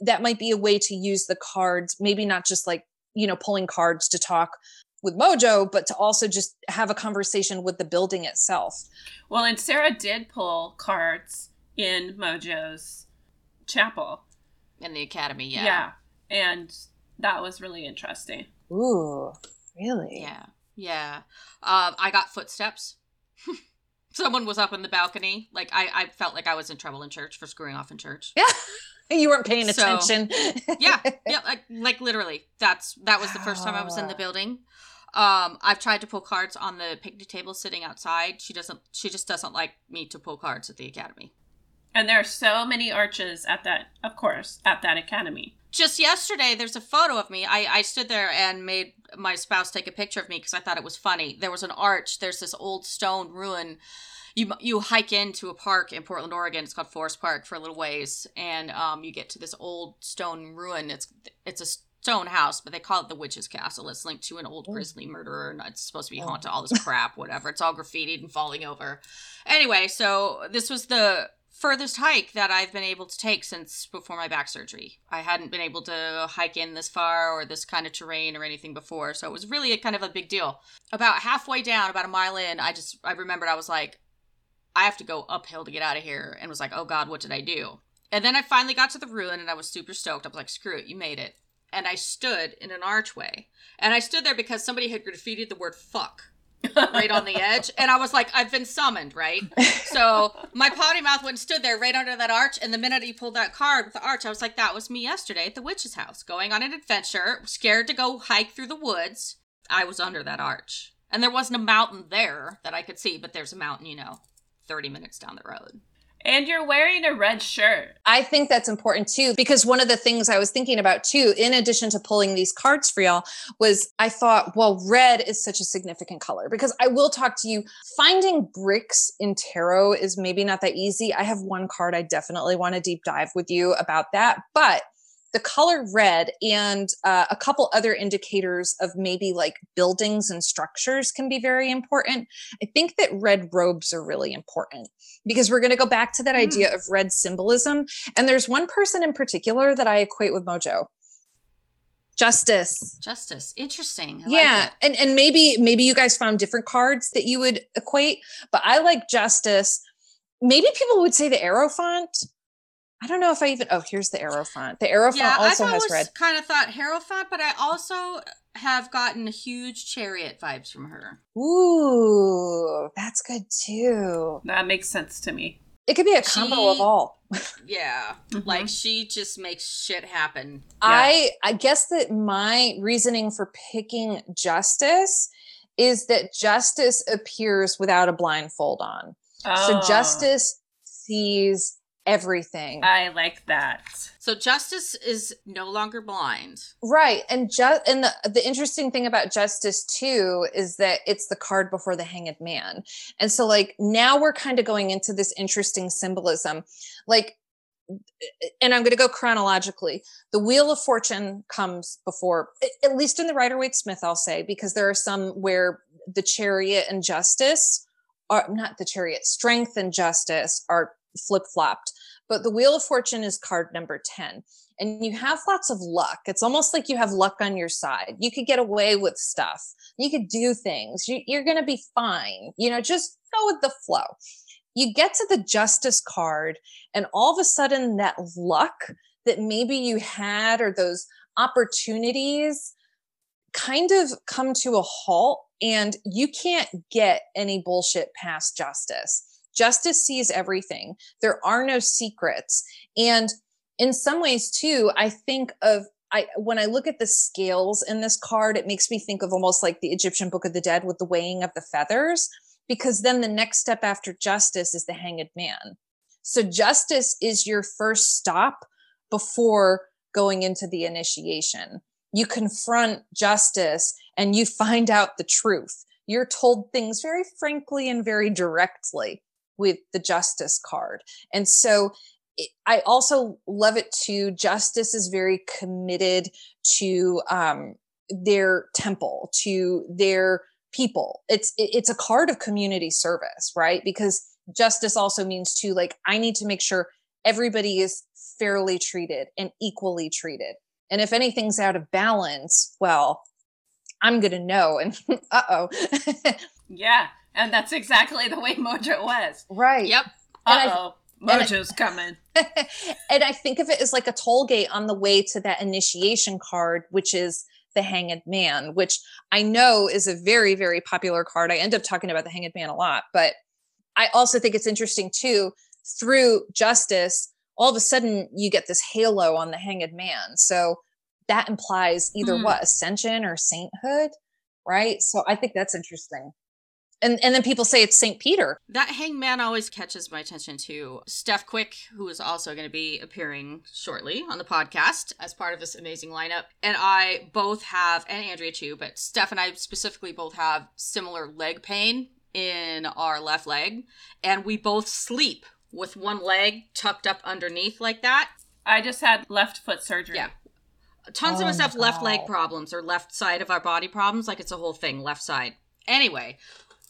that might be a way to use the cards, maybe not just like you know pulling cards to talk with mojo but to also just have a conversation with the building itself Well, and Sarah did pull cards in Mojo's chapel. In the academy, Yeah. yeah. And that was really interesting. ooh really Yeah. Yeah. Um, I got footsteps. Someone was up in the balcony. Like I, I felt like I was in trouble in church for screwing off in church. yeah you weren't paying So, attention yeah, yeah, like, like literally. That's that was the first time I was in the building. Um, I've tried to pull cards on the picnic table sitting outside. She doesn't. She just doesn't like me to pull cards at the academy. And there are so many arches at that, of course, at that academy. Just yesterday, there's a photo of me. I, I stood there and made my spouse take a picture of me because I thought it was funny. There was an arch. There's this old stone ruin. You you hike into a park in Portland, Oregon. It's called Forest Park for a little ways, and um, you get to this old stone ruin. It's it's a stone house, but they call it the witch's castle. It's linked to an old Oh. grisly murderer, and it's supposed to be Oh. haunted. All this crap, whatever. It's all graffitied and falling over. Anyway, so this was the furthest hike that I've been able to take since before my back surgery. I hadn't been able to hike in this far or this kind of terrain or anything before, so it was really a kind of a big deal. About halfway down, about a mile in, I just I remembered I was like, I have to go uphill to get out of here, and was like, oh god, what did I do? And then I finally got to the ruin, and I was super stoked. I was like, screw it, you made it. And I stood in an archway, and I stood there because somebody had graffitied the word fuck right on the edge. And I was like, I've been summoned, right? So my potty mouth went and stood there right under that arch. And the minute he pulled that card with the arch, I was like, that was me yesterday at the witch's house, going on an adventure, scared to go hike through the woods. I was under that arch. And there wasn't a mountain there that I could see, but there's a mountain, you know, 30 minutes down the road. And you're wearing a red shirt. I think that's important too, because one of the things I was thinking about too, in addition to pulling these cards for y'all, was I thought, well, red is such a significant color because I will talk to you. Finding bricks in tarot is maybe not that easy. I have one card I definitely want to deep dive with you about that, but the color red and uh, a couple other indicators of maybe like buildings and structures can be very important. I think that red robes are really important because we're going to go back to that Hmm. idea of red symbolism. And there's one person in particular that I equate with Mojo. Justice. Justice. Interesting. I yeah. it. and and maybe maybe you guys found different cards that you would equate, but I like Justice. Maybe people would say the Hierophant. I don't know if I even oh, here's the Hierophant. The arrow Yeah, font also I've has always red. kind of thought Hierophant, but I also have gotten huge chariot vibes from her. Ooh, that's good too. That makes sense to me. It could be a combo of She- all. Yeah, Mhm. like she just makes shit happen. I I guess that my reasoning for picking justice is that justice appears without a blindfold on. So Oh, justice sees everything. I like that. So Justice is no longer blind. right. And just and the, the interesting thing about justice too is that it's the card before the hanged man. And so like now we're kind of going into this interesting symbolism. Like and I'm going to go chronologically. The Wheel of Fortune comes before, at least in the Rider Waite Smith, I'll say, because there are some where the Chariot and Justice are not the Chariot, Strength and Justice are flip flopped. But the Wheel of Fortune is card number 10. And you have lots of luck. It's almost like you have luck on your side. You could get away with stuff. You could do things. You, you're going to be fine. You know, just go with the flow you get to the justice card and all of a sudden that luck that maybe you had or those opportunities kind of come to a halt and you can't get any bullshit past justice justice sees everything there are no secrets and in some ways too i think of I when I look at the scales in this card, it makes me think of almost like the Egyptian Book of the Dead with the weighing of the feathers because then the next step after justice is the hanged man. So justice is your first stop before going into the initiation. You confront justice and you find out the truth. You're told things very frankly and very directly with the justice card. And so I also love it too. Justice is very committed to um, their temple, to their people it's it's a card of community service right because justice also means to like i need to make sure everybody is fairly treated and equally treated and if anything's out of balance well i'm gonna know and uh-oh yeah and that's exactly the way mojo was right yep uh-oh mojo's I, coming and i think of it as like a toll gate on the way to that initiation card which is the Hanged Man, which I know is a very, very popular card. I end up talking about the Hanged Man a lot, but I also think it's interesting too. Through justice, all of a sudden you get this halo on the Hanged Man. So that implies either mm. what ascension or sainthood, right? So I think that's interesting and and then people say it's Saint Peter. That hangman always catches my attention too. Steph Quick, who is also going to be appearing shortly on the podcast as part of this amazing lineup, and I both have, and Andrea too, but Steph and I specifically both have similar leg pain in our left leg, and we both sleep with one leg tucked up underneath like that. I just had left foot surgery. Yeah. Tons oh of us have left leg problems or left side of our body problems. Like it's a whole thing, left side. Anyway,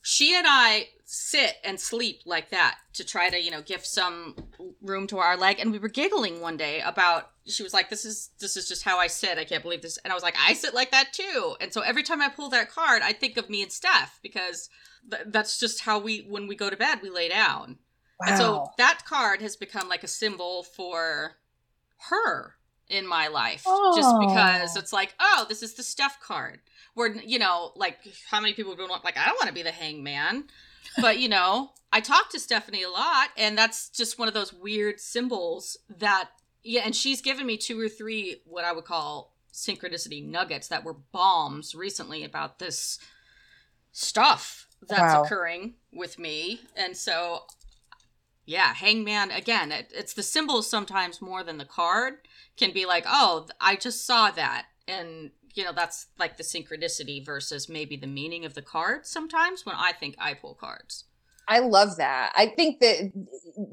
she and I sit and sleep like that to try to, you know, give some room to our leg. And we were giggling one day about she was like, This is this is just how I sit. I can't believe this. And I was like, I sit like that too. And so every time I pull that card, I think of me and Steph because th- that's just how we when we go to bed, we lay down. Wow. And so that card has become like a symbol for her in my life. Oh. Just because it's like, oh, this is the Steph card where you know like how many people would want like i don't want to be the hangman. But you know i talk to stephanie a lot and that's just one of those weird symbols that yeah and she's given me two or three what i would call synchronicity nuggets that were bombs recently about this stuff that's wow. occurring with me. And so yeah hangman again it, it's the symbols sometimes more than the card can be like oh i just saw that. And you know that's like the synchronicity versus maybe the meaning of the cards sometimes when i think i pull cards. I love that. I think that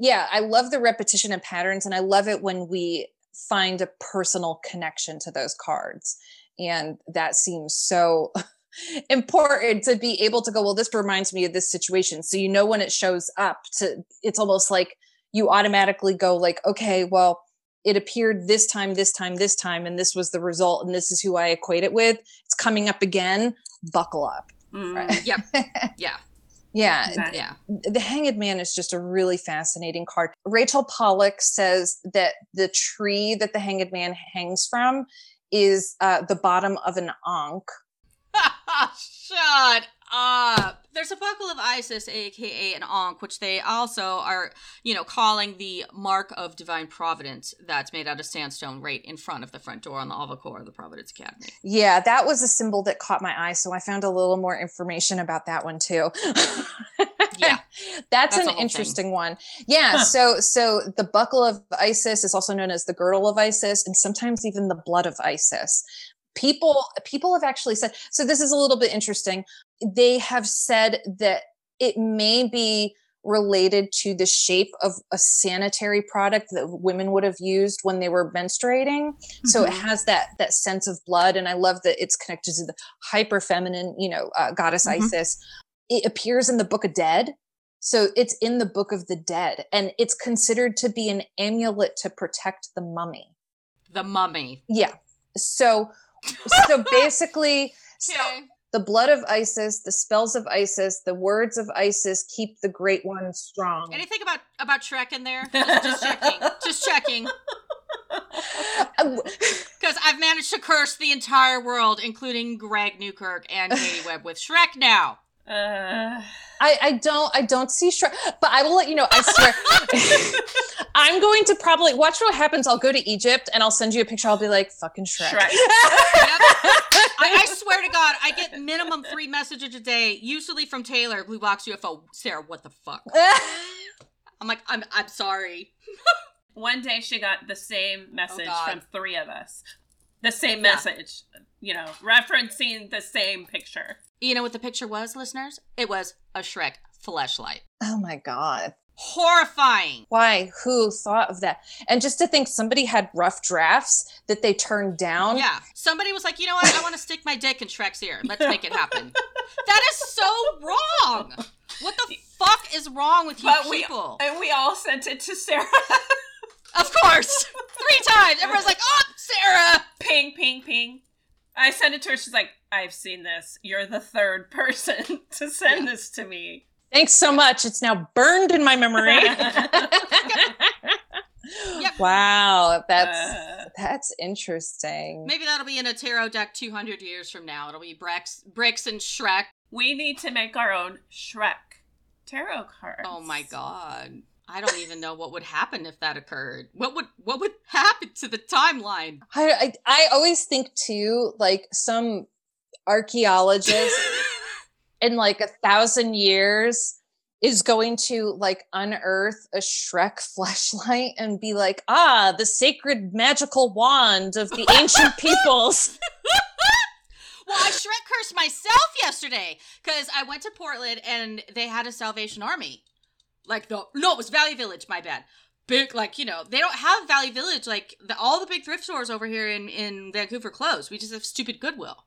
yeah i love the repetition of patterns and i love it when we find a personal connection to those cards and that seems so important to be able to go well this reminds me of this situation. So you know when it shows up to it's almost like you automatically go like okay well it appeared this time, this time, this time, and this was the result, and this is who I equate it with. It's coming up again. Buckle up. Mm, right? Yep. yeah. Yeah, yeah. The Hanged Man is just a really fascinating card. Rachel Pollack says that the tree that the Hanged Man hangs from is uh, the bottom of an ankh. Shut uh there's a buckle of Isis, aka an Ankh, which they also are, you know, calling the mark of divine providence that's made out of sandstone right in front of the front door on the Avocor of the Providence Academy. Yeah, that was a symbol that caught my eye, so I found a little more information about that one too. yeah. That's, that's an interesting thing. one. Yeah, huh. so so the buckle of Isis is also known as the girdle of Isis and sometimes even the blood of Isis people people have actually said so this is a little bit interesting they have said that it may be related to the shape of a sanitary product that women would have used when they were menstruating. Mm-hmm. So it mm-hmm. has that that sense of blood, and I love that it's connected to the hyper feminine, you know, uh, goddess mm-hmm. Isis. It appears in the Book of Dead. So it's in the Book of the Dead, and it's considered to be an amulet to protect the mummy. The mummy. Yeah. So, so basically, okay. so the blood of Isis, the spells of Isis, the words of Isis keep the great one strong. Anything about about Shrek in there? Just, just checking. just checking. Um, because I've managed to curse the entire world, including Greg Newkirk and Katie Webb, with Shrek now. Uh... I, I don't I don't see Shrek, but I will let you know. I swear, I'm going to probably watch what happens. I'll go to Egypt and I'll send you a picture. I'll be like fucking Shrek. Shrek. I, I, swear to God, I get minimum three messages a day, usually from Taylor, Blue Box UFO. Sarah, what the fuck? I'm like, I'm I'm sorry. One day she got the same message oh from three of us. The same message, yeah. You know, referencing the same picture. You know what the picture was, listeners? It was a Shrek fleshlight. Oh my god. Horrifying. Why? Who thought of that? And just to think somebody had rough drafts that they turned down. Yeah. Somebody was like, you know what? I want to stick my dick in Shrek's ear. Let's make it happen. that is so wrong. What the fuck is wrong with you but people? We, and we all sent it to Sarah. of course. Three times. Everyone's like, oh, Sarah. Ping, ping, ping. I sent it to her. She's like, I've seen this. You're the third person to send yeah. this to me. Thanks so much. It's now burned in my memory. yep. Wow, that's uh, that's interesting. Maybe that'll be in a tarot deck 200 years from now. It'll be Brix, Brix and Shrek. We need to make our own Shrek tarot cards. Oh my god. I don't even know what would happen if that occurred. What would what would happen to the timeline? I I, I always think too, like some archaeologist in like a thousand years is going to like unearth a Shrek flashlight and be like, ah, the sacred magical wand of the ancient peoples. well, I Shrek cursed myself yesterday because I went to Portland and they had a Salvation Army like the no, it was Value Village. My bad. Big like you know they don't have Value Village like the, all the big thrift stores over here in in Vancouver closed. We just have stupid Goodwill.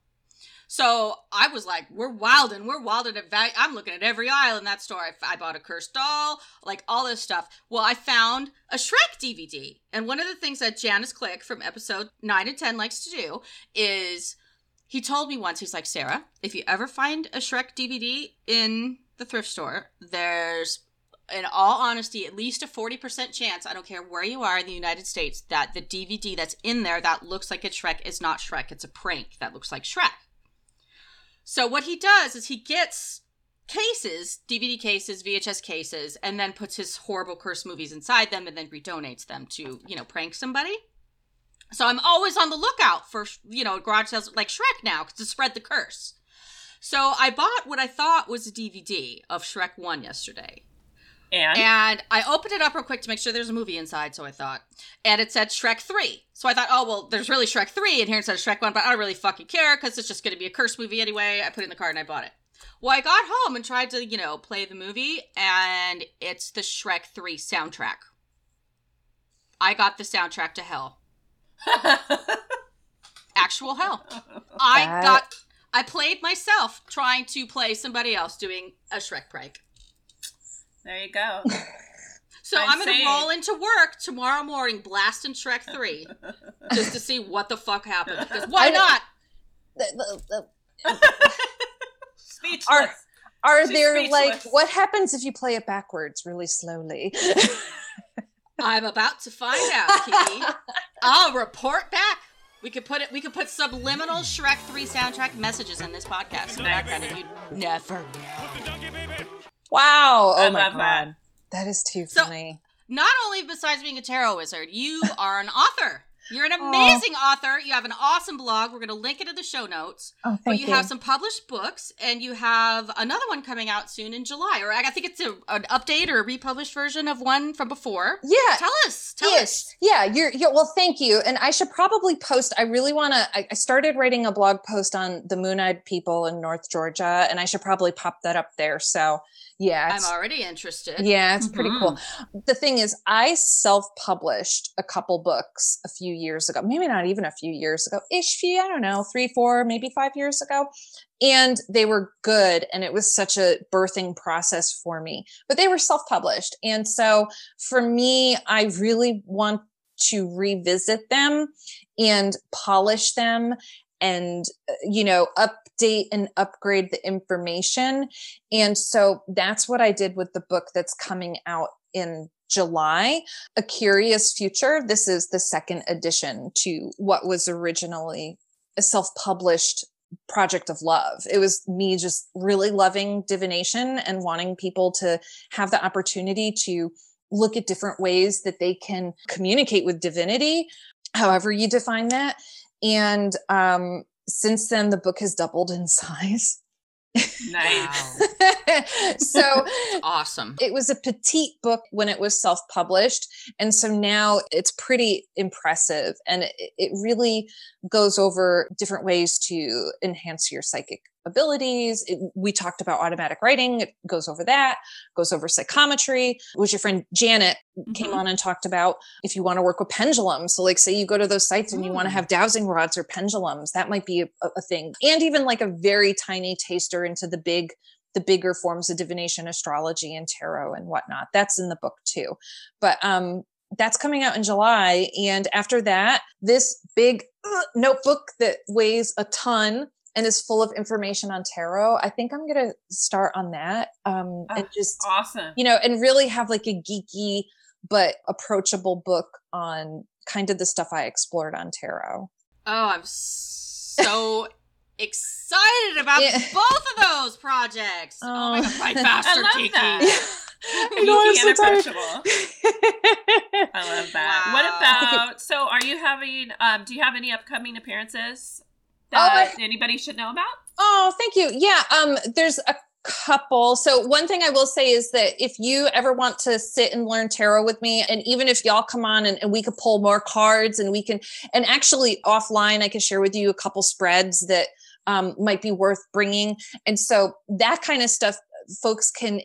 So I was like, we're wilding, we're wilding at value. I'm looking at every aisle in that store. I, I bought a cursed doll, like all this stuff. Well, I found a Shrek DVD. And one of the things that Janice Click from episode 9 and 10 likes to do is he told me once, he's like, Sarah, if you ever find a Shrek DVD in the thrift store, there's in all honesty, at least a 40% chance, I don't care where you are in the United States, that the DVD that's in there that looks like it's Shrek is not Shrek. It's a prank that looks like Shrek. So what he does is he gets cases, DVD cases, VHS cases, and then puts his horrible curse movies inside them and then redonates them to, you know, prank somebody. So I'm always on the lookout for, you know, garage sales like Shrek now to spread the curse. So I bought what I thought was a DVD of Shrek 1 yesterday. And? and I opened it up real quick to make sure there's a movie inside, so I thought. And it said Shrek 3. So I thought, oh, well, there's really Shrek 3, and here it says Shrek 1, but I don't really fucking care because it's just going to be a curse movie anyway. I put it in the cart and I bought it. Well, I got home and tried to, you know, play the movie, and it's the Shrek 3 soundtrack. I got the soundtrack to hell. Actual hell. I got. I played myself trying to play somebody else doing a Shrek prank. There you go. So I'm, I'm gonna roll into work tomorrow morning, blasting Shrek three, just to see what the fuck happened. Because why not? speechless. Are, are She's there speechless. like what happens if you play it backwards really slowly? I'm about to find out, Kiki. I'll report back. We could put it. We could put subliminal Shrek Three soundtrack messages in this podcast in the background, and you'd never know. Wow. Oh I my god. That. that is too funny. Not only besides being a tarot wizard, you are an author. You're an oh. amazing oh. author. You have an awesome blog. We're going to link it in the show notes. Oh, thank but you, you, have some published books, and you have another one coming out soon in July. Or I think it's a, an update or a republished version of one from before. Yeah, tell us. Tell yes. us. Yeah, you're. Yeah, well, thank you. And I should probably post. I really want to. I, I started writing a blog post on the Moon Eyed people in North Georgia, and I should probably pop that up there. So Yeah. I'm already interested. Yeah, it's pretty cool. Mm-hmm. The thing is, I self published a couple books a few years ago, maybe not even a few years ago, ish, few, I don't know, three, four, maybe five years ago. And they were good. And it was such a birthing process for me, but they were self published. And so for me, I really want to revisit them and polish them and, uh, you know, update and upgrade the information. And so that's what I did with the book that's coming out in July, A Curious Future. This is the second edition to what was originally a self published project of love. It was me just really loving divination and wanting people to have the opportunity to look at different ways that they can communicate with divinity, however you define that. And um, since then, the book has doubled in size. Nice. so Awesome. it was a petite book when it was self published. And so now it's pretty impressive. And it, it really goes over different ways to enhance your psychic abilities. It, we talked about automatic writing, it goes over that, goes over psychometry, which your friend Janet came Mhm. on and talked about if you want to work with pendulums. So, like, say you go to those sites and you want to Mm. have dowsing rods or pendulums, that might be a, a thing. And even like a very tiny taster into the big the bigger forms of divination astrology and tarot and whatnot that's in the book too but um that's coming out in july and after that this big uh, notebook that weighs a ton and is full of information on tarot i think i'm gonna start on that um and Ah, just Awesome. you know and really have like a geeky but approachable book on kind of the stuff i explored on tarot Oh, I'm so excited about Yeah. both of those projects. Oh, my Oh. god, fight I faster, Kiki. I know, I'm so tired. I love that. Wow. What about? So, are you having? Um, do you have any upcoming appearances Oh, I- that anybody should know about? Oh, thank you. Yeah, um, there's a couple. So one thing I will say is that if you ever want to sit and learn tarot with me, and even if y'all come on and, and we could pull more cards and we can, and actually offline, I can share with you a couple spreads that um, might be worth bringing. And so that kind of stuff, folks can,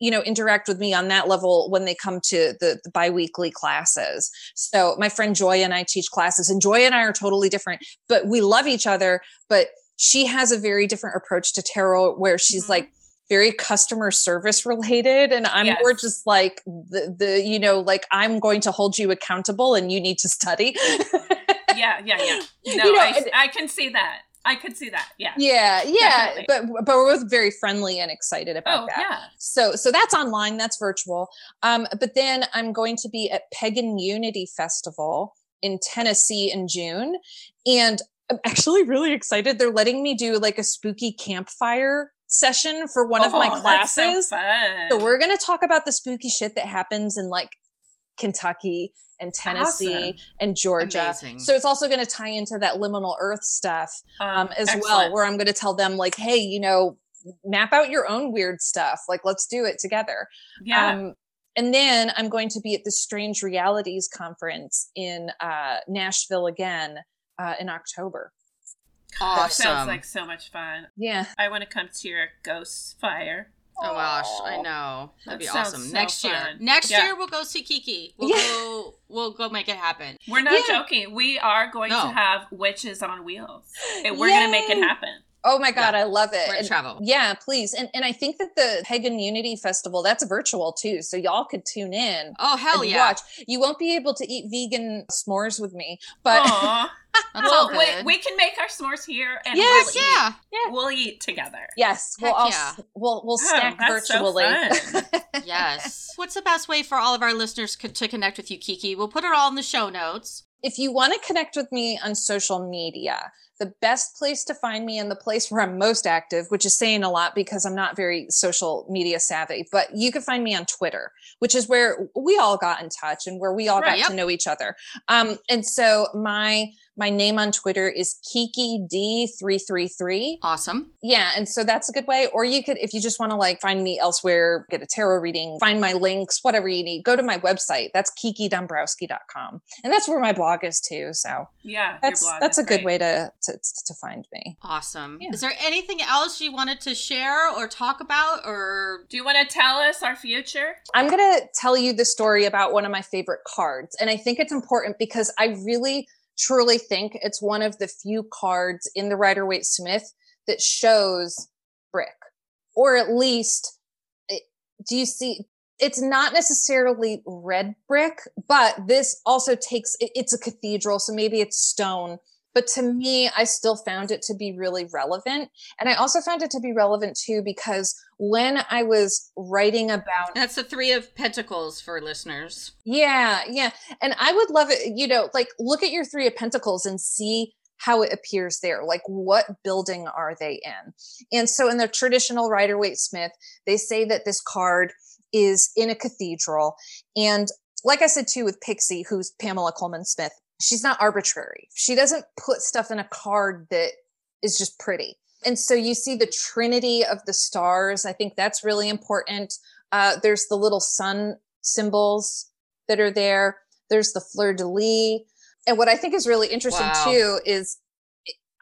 you know, interact with me on that level when they come to the, the biweekly classes. So my friend Joy and I teach classes, and Joy and I are totally different, but we love each other. But she has a very different approach to tarot where she's Mhm. like very customer service related and i'm Yes. more just like the the you know like i'm going to hold you accountable and you need to study Yeah, yeah, yeah. No, You know, I, I can see that. I could see that. Yeah. yeah yeah Definitely. but but we're both very friendly and excited about Oh, that yeah. so so that's online that's virtual um but then i'm going to be at pagan unity festival in tennessee in june and i'm actually really excited they're letting me do like a spooky campfire session for one of my Oh, that's so classes so we're going to talk about the spooky shit that happens in like kentucky and tennessee Awesome. and georgia Amazing. so it's also going to tie into that liminal earth stuff um, as well, where I'm going to tell them like, hey, you know, map out your own weird stuff. Like, let's do it together. Yeah. Um, and then I'm going to be at the Strange Realities conference in uh, Nashville again uh, in October. that sounds awesome. like so much fun. Yeah. I want to come to your ghost fire. Oh gosh, I know. That'd That be awesome. so Next year. Next Yeah. year we'll go see Kiki. We'll Yeah. go we'll go make it happen. We're not Yeah. joking. We are going No. to have witches on wheels. And we're going to make it happen. Oh my God, I love it. And- travel. yeah, please. And and I think that the Pagan Unity Festival, that's virtual too. So y'all could tune in. Oh hell and yeah. watch. You won't be able to eat vegan s'mores with me, but Aw. That's all well, good. we, we can make our s'mores here and Yes, we'll, yeah. eat, we'll eat together. yes, we'll all yeah. s- we'll we'll Oh, snack that's so virtually. fun. Yes. What's the best way for all of our listeners co- to connect with you, Kiki? We'll put it all in the show notes. if you want to connect with me on social media, the best place to find me and the place where I'm most active, which is saying a lot because I'm not very social media savvy, but you can find me on Twitter, which is where we all got in touch and where we all Right, got to know each other. Um, and so my my name on Twitter is Kiki D333. Awesome. Yeah, and so that's a good way. Or you could, if you just want to like find me elsewhere, get a tarot reading, find my links, whatever you need, go to my website. That's kikidombrowski.com. And that's where my blog is too. So Yeah, that's that's a good great. way to, to to, to find me. Awesome. Yeah. Is there anything else you wanted to share or talk about or Do you want to tell us our future? I'm going to tell you the story about one of my favorite cards. And I think it's important because I really truly think it's one of the few cards in the Rider Waite Smith that shows brick, or at least, it, do you see? It's not necessarily red brick, but this also takes it's a cathedral, so maybe it's stone. But to me, I still found it to be really relevant. And I also found it to be relevant too because when I was writing about that's the three of pentacles for listeners. yeah, yeah. And I would love it, you know, like look at your three of pentacles and see how it appears there. Like what building are they in? And so in the traditional Rider Waite Smith, they say that this card is in a cathedral. And like I said too with Pixie, who's Pamela Colman Smith, she's not arbitrary. She doesn't put stuff in a card that is just pretty. And so you see the trinity of the stars. I think that's really important. Uh, there's the little sun symbols that are there. There's the fleur de lis. And what I think is really interesting Wow. too is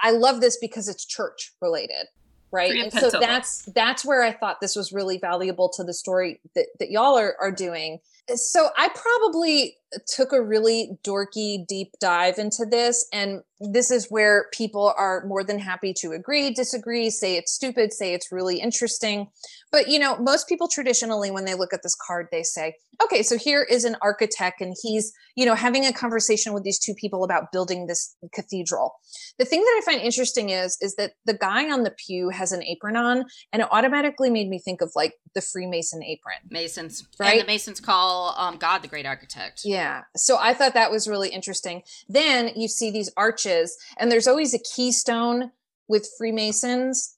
I love this because it's church related, right? And so that's that's where I thought this was really valuable to the story that, that y'all are, are doing. So I probably took a really dorky deep dive into this and this is where people are more than happy to agree, disagree, say it's stupid, say it's really interesting. But you know, most people traditionally when they look at this card they say, okay, so here is an architect and he's, you know, having a conversation with these two people about building this cathedral. The thing that I find interesting is is that the guy on the pew has an apron on and it automatically made me think of like the Freemason apron. Masons. Right? And the Masons call um, God the great architect. Yeah. So I thought that was really interesting. Then you see these arches, and there's always a keystone with Freemasons.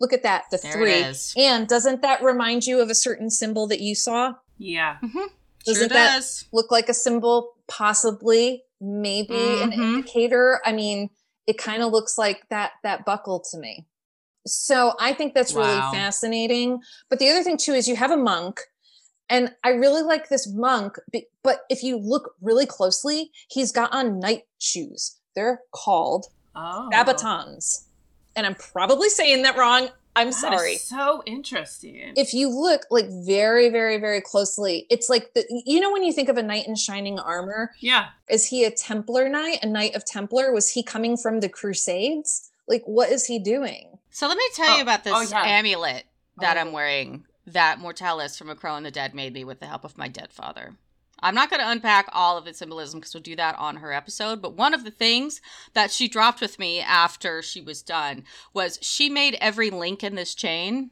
Look at that, the There three. it is. And doesn't that remind you of a certain symbol that you saw? Yeah. Sure Doesn't that does. look like a symbol, possibly, maybe an Mhm. indicator? I mean, it kind of looks like that that buckle to me. So I think that's really fascinating. But the other thing too is you have a monk, and I really like this monk. But if you look really closely, he's got on knight shoes. They're called Oh. babatons, and I'm probably saying that wrong. I'm That is sorry so interesting. if you look like very very very closely it's like the you know when you think of a knight in shining armor yeah. is he a templar knight a knight of templar was he coming from the crusades like what is he doing So let me tell you Oh, about this oh, yeah. amulet that Oh. I'm wearing that Mortalis from A Crow and the Dead made me with the help of my dead father. I'm not going to unpack all of its symbolism because we'll do that on her episode. But one of the things that she dropped with me after she was done was she made every link in this chain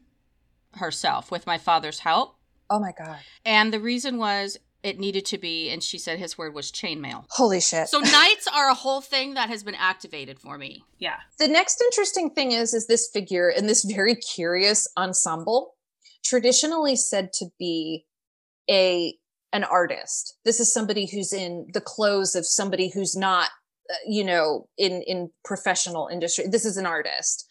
herself with my father's help. oh my god And the reason was it needed to be, and she said his word was chainmail. holy shit So knights are a whole thing that has been activated for me. Yeah. the next interesting thing is is this figure in this very curious ensemble traditionally said to be a an artist. This is somebody who's in the clothes of somebody who's not uh, you know in in professional industry. This is an artist.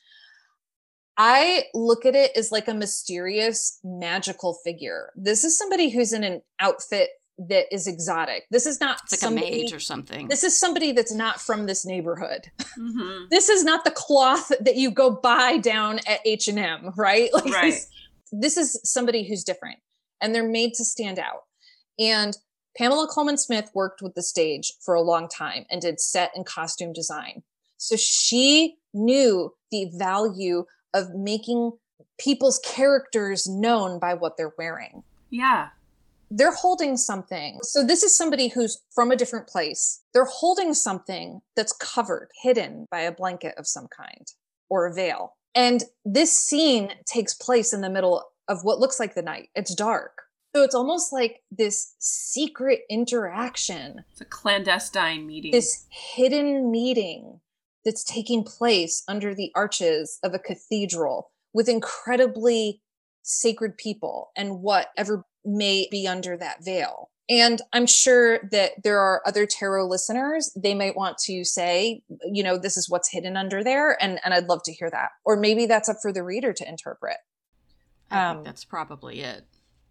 I look at it as like a mysterious magical figure. This is somebody who's in an outfit that is exotic. This is not It's like somebody, a mage or something. this is somebody that's not from this neighborhood. Hmm this is not the cloth that you go buy down at H&M, right? Like Right. This, this is somebody who's different and they're made to stand out. And Pamela Colman Smith worked with the stage for a long time and did set and costume design. So she knew the value of making people's characters known by what they're wearing Yeah. they're holding something. So this is somebody who's from a different place. They're holding something that's covered, hidden by a blanket of some kind or a veil. And this scene takes place in the middle of what looks like the night. It's dark. So it's almost like this secret interaction, It's a clandestine meeting. this hidden meeting that's taking place under the arches of a cathedral with incredibly sacred people and whatever may be under that veil. And I'm sure that there are other tarot listeners. They might want to say, you know, this is what's hidden under there. And, and I'd love to hear that. Or maybe that's up for the reader to interpret. I um, that's probably it.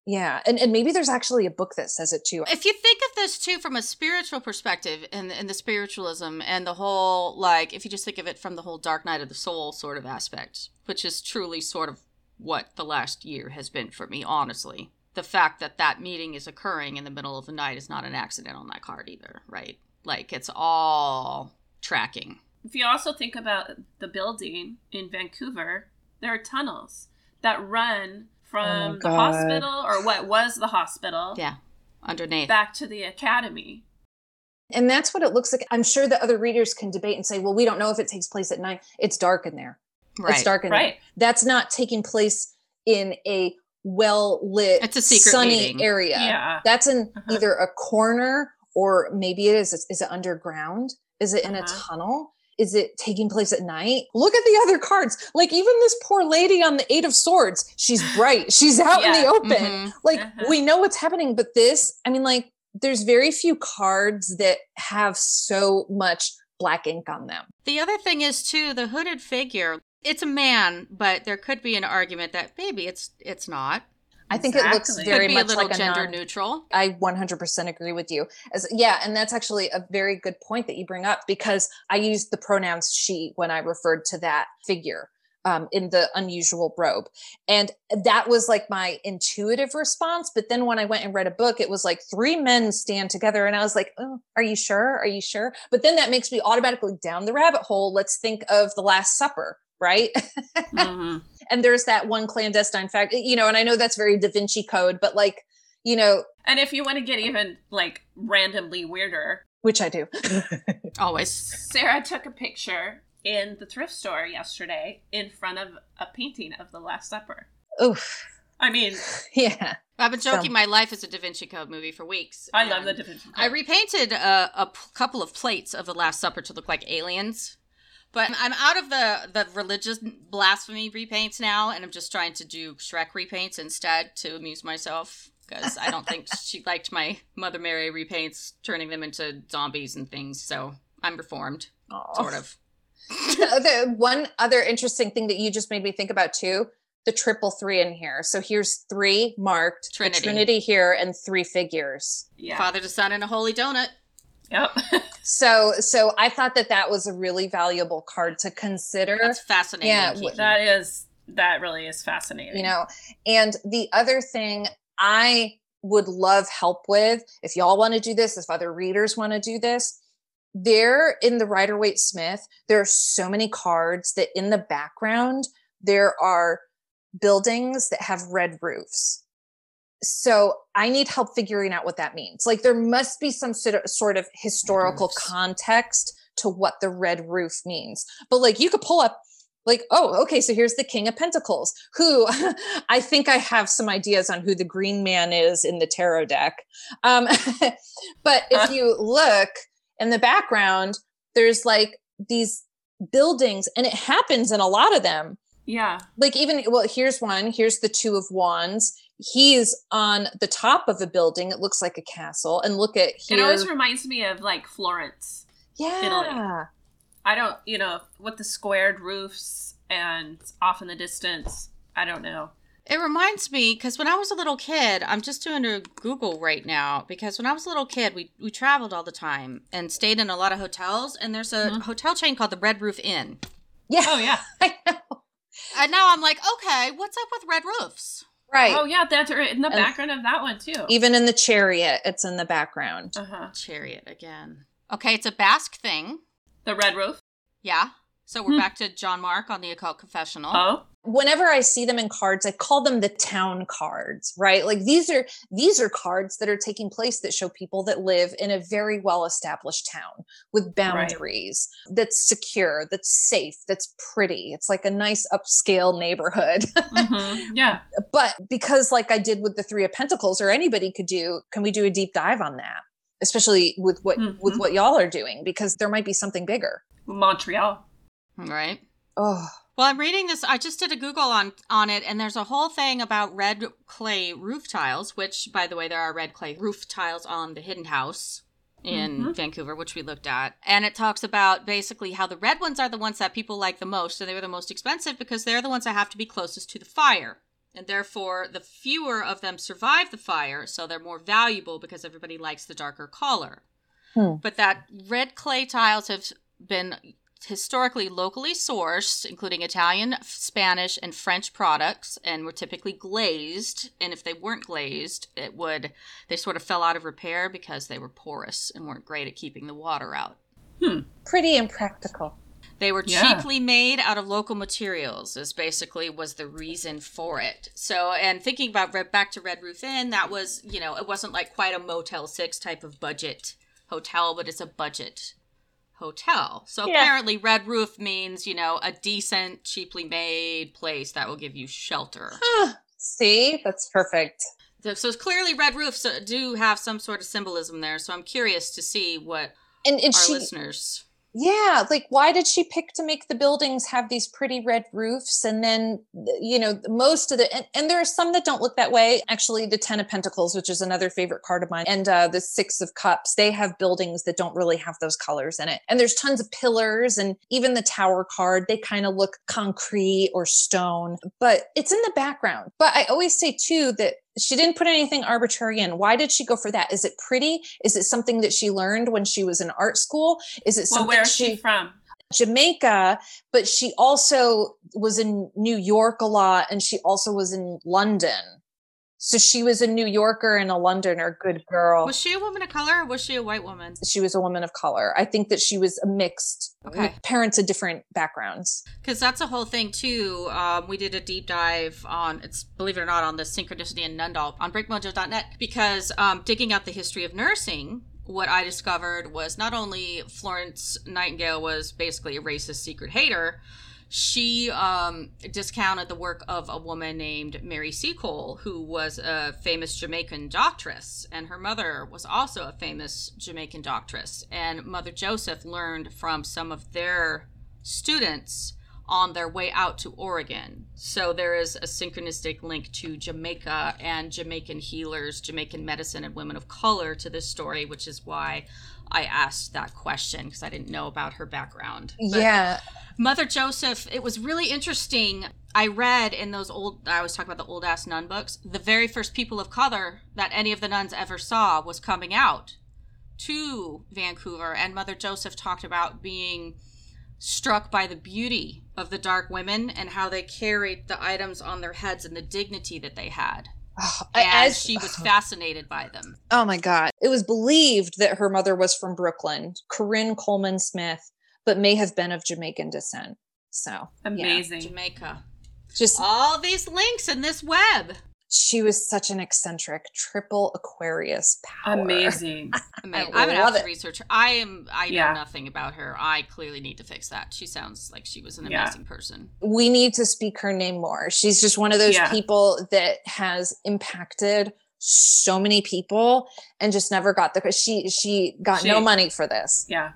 Yeah. And, and maybe there's actually a book that says it too. If you think of this too from a spiritual perspective and, and the spiritualism and the whole, like, if you just think of it from the whole dark night of the soul sort of aspect, which is truly sort of what the last year has been for me, honestly. The fact that that meeting is occurring in the middle of the night is not an accident on that card either, right? Like, it's all tracking. If you also think about the building in Vancouver, there are tunnels that run from Oh, the God. hospital or what was the hospital Yeah, underneath. back to the academy. And that's what it looks like. I'm sure that other readers can debate and say, well, we don't know if it takes place at night. It's dark in there. right. It's dark in there. That's not taking place in a well lit, It's a secret sunny meeting. area. Yeah. That's in Uh-huh. either a corner or maybe it is. Is it underground? Is it in a Uh-huh. tunnel? Is it taking place at night? Look at the other cards. Like even this poor lady on the Eight of Swords, she's bright. She's out in the Yeah. open. Mhm. Like Uh-huh. we know what's happening, but this, I mean, like there's very few cards that have so much black ink on them. The other thing is too the hooded figure. It's a man, but there could be an argument that maybe it's it's not. I think it looks very could be a much little like a gender non- neutral. I 100% agree with you. As yeah, and that's actually a very good point that you bring up because I used the pronouns she when I referred to that figure um, in the unusual robe, and that was like my intuitive response. But then when I went and read a book, it was like three men stand together, and I was like, "Oh, are you sure? Are you sure?" But then that makes me automatically down the rabbit hole. Let's think of the Last Supper, right? Mhm. and there's that one clandestine fact, you know, and I know that's very Da Vinci Code, but like, you know, And if you want to get even like randomly weirder, which I do. Always. Sarah took a picture in the thrift store yesterday in front of a painting of the Last Supper. Oof. I mean, Yeah. I've been joking So- my life is a Da Vinci Code movie for weeks. I love the Da Vinci Code. I repainted a, a p- couple of plates of the Last Supper to look like aliens. But I'm out of the, the religious blasphemy repaints now, and I'm just trying to do Shrek repaints instead to amuse myself. Because I don't think she liked my Mother Mary repaints, turning them into zombies and things. So I'm reformed, sort of. the one other interesting thing that you just made me think about too the triple three in here. So here's three marked, Trinity. Trinity here, and three figures. yeah. Father to Son and a Holy Donut. Yep. So, so I thought that that was a really valuable card to consider. That's fascinating. Yeah, Kiki. that is that really is fascinating. you know and the other thing i would love help with if y'all want to do this if other readers want to do this there in the rider waite smith there are so many cards that in the background there are buildings that have red roofs so i need help figuring out what that means. Like there must be some sort of, sort of historical context to what the red roof means. But like you could pull up like oh okay so here's the king of pentacles who i think i have some ideas on who the green man is in the tarot deck. Um, but if you look in the background there's like these buildings and it happens in a lot of them. Yeah. like even well here's one here's the two of wands he's on the top of a building it looks like a castle and look at here It always reminds me of like Florence. yeah I don't, you know, with the squared roofs and off in the distance. I don't know. It reminds me because when I was a little kid, I'm just doing a Google right now because when I was a little kid, we we traveled all the time and stayed in a lot of hotels. And there's a Mhm. hotel chain called the Red Roof Inn. yeah Oh yeah. I know. And now I'm like, okay, what's up with red roofs? Right Oh yeah, that's right in the And- background of that one too. even in the chariot it's in the background Uh-huh. Chariot again. Okay, it's a Basque thing. The red roof. Yeah. So we're Hmm. back to John Mark on the Occult Confessional. Oh. Whenever i see them in cards i call them the town cards right like these are these are cards that are taking place that show people that live in a very well established town with boundaries that's secure that's safe that's pretty it's like a nice upscale neighborhood Mhm. Yeah. but because like i did with the three of pentacles or anybody could do can we do a deep dive on that especially with what with Mhm. what y'all are doing because there might be something bigger Montreal. Right. oh Well, I'm reading this. I just did a Google on on it, and there's a whole thing about red clay roof tiles. Which, by the way, there are red clay roof tiles on the Hidden House in Mhm. Vancouver, which we looked at, and it talks about basically how the red ones are the ones that people like the most, and they were the most expensive because they're the ones that have to be closest to the fire and therefore the fewer of them survive the fire, so they're more valuable because everybody likes the darker color. Hmm. But that red clay tiles have been historically locally sourced, including Italian, Spanish, and French products, and were typically glazed. And if they weren't glazed, it would they sort of fell out of repair because they were porous and weren't great at keeping the water out. Hmm. Pretty impractical. They were Yeah. cheaply made out of local materials, is basically was the reason for it. So, and thinking about Red, back to Red Roof Inn, that was, you know, it wasn't like quite a Motel 6 type of budget hotel, but it's a budget hotel. So Yeah. apparently, Red Roof means, you know, a decent, cheaply made place that will give you shelter. See, that's perfect. So clearly, Red Roofs uh, do have some sort of symbolism there. So I'm curious to see what And and our she listeners. Yeah, like why did she pick to make the buildings have these pretty red roofs? And then, you know, most of the, and, and there are some that don't look that way. Actually, the Ten of Pentacles, which is another favorite card of mine, and uh, the Six of Cups, they have buildings that don't really have those colors in it. And there's tons of pillars, and even the Tower card, they kind of look concrete or stone, but it's in the background. But I always say too that she didn't put anything arbitrary in. Why did she go for that? Is it pretty? Is it something that she learned when she was in art school? Is it something Well, where is she she from? Jamaica, but she also was in New York a lot and she also was in London. So she was a New Yorker and a Londoner, good girl. Was she a woman of color or was she a white woman? she was a woman of color. I think that she was a mixed Okay. parents of different backgrounds. Because that's a whole thing too. Um, we did a deep dive on it's believe it or not on the synchronicity and Nundal on breakmojo.net because um, digging out the history of nursing, what I discovered was not only Florence Nightingale was basically a racist secret hater, she um, discounted the work of a woman named Mary Seacole, who was a famous Jamaican doctress, and her mother was also a famous Jamaican doctress. And Mother Joseph learned from some of their students on their way out to Oregon. So there is a synchronistic link to Jamaica and Jamaican healers, Jamaican medicine, and women of color to this story, which is why I asked that question because I didn't know about her background. But yeah. Mother Joseph, it was really interesting. I read in those old, I always talk about the old ass nun books, the very first people of color that any of the nuns ever saw was coming out to Vancouver. And Mother Joseph talked about being struck by the beauty of the dark women and how they carried the items on their heads and the dignity that they had. Oh, And as she was fascinated by them. Oh my God. It was believed that her mother was from Brooklyn, Corinne Colman Smith, but may have been of Jamaican descent. So Amazing. Jamaica. just All these links in this web. She was such an eccentric triple Aquarius power. Amazing. Amazing. I I'm an love avid it. researcher. I am. I Yeah. know nothing about her. I clearly need to fix that. She sounds like she was an Yeah. amazing person. we need to speak her name more. She's just one of those Yeah. people that has impacted so many people and just never got the she she got no money for this. Yeah.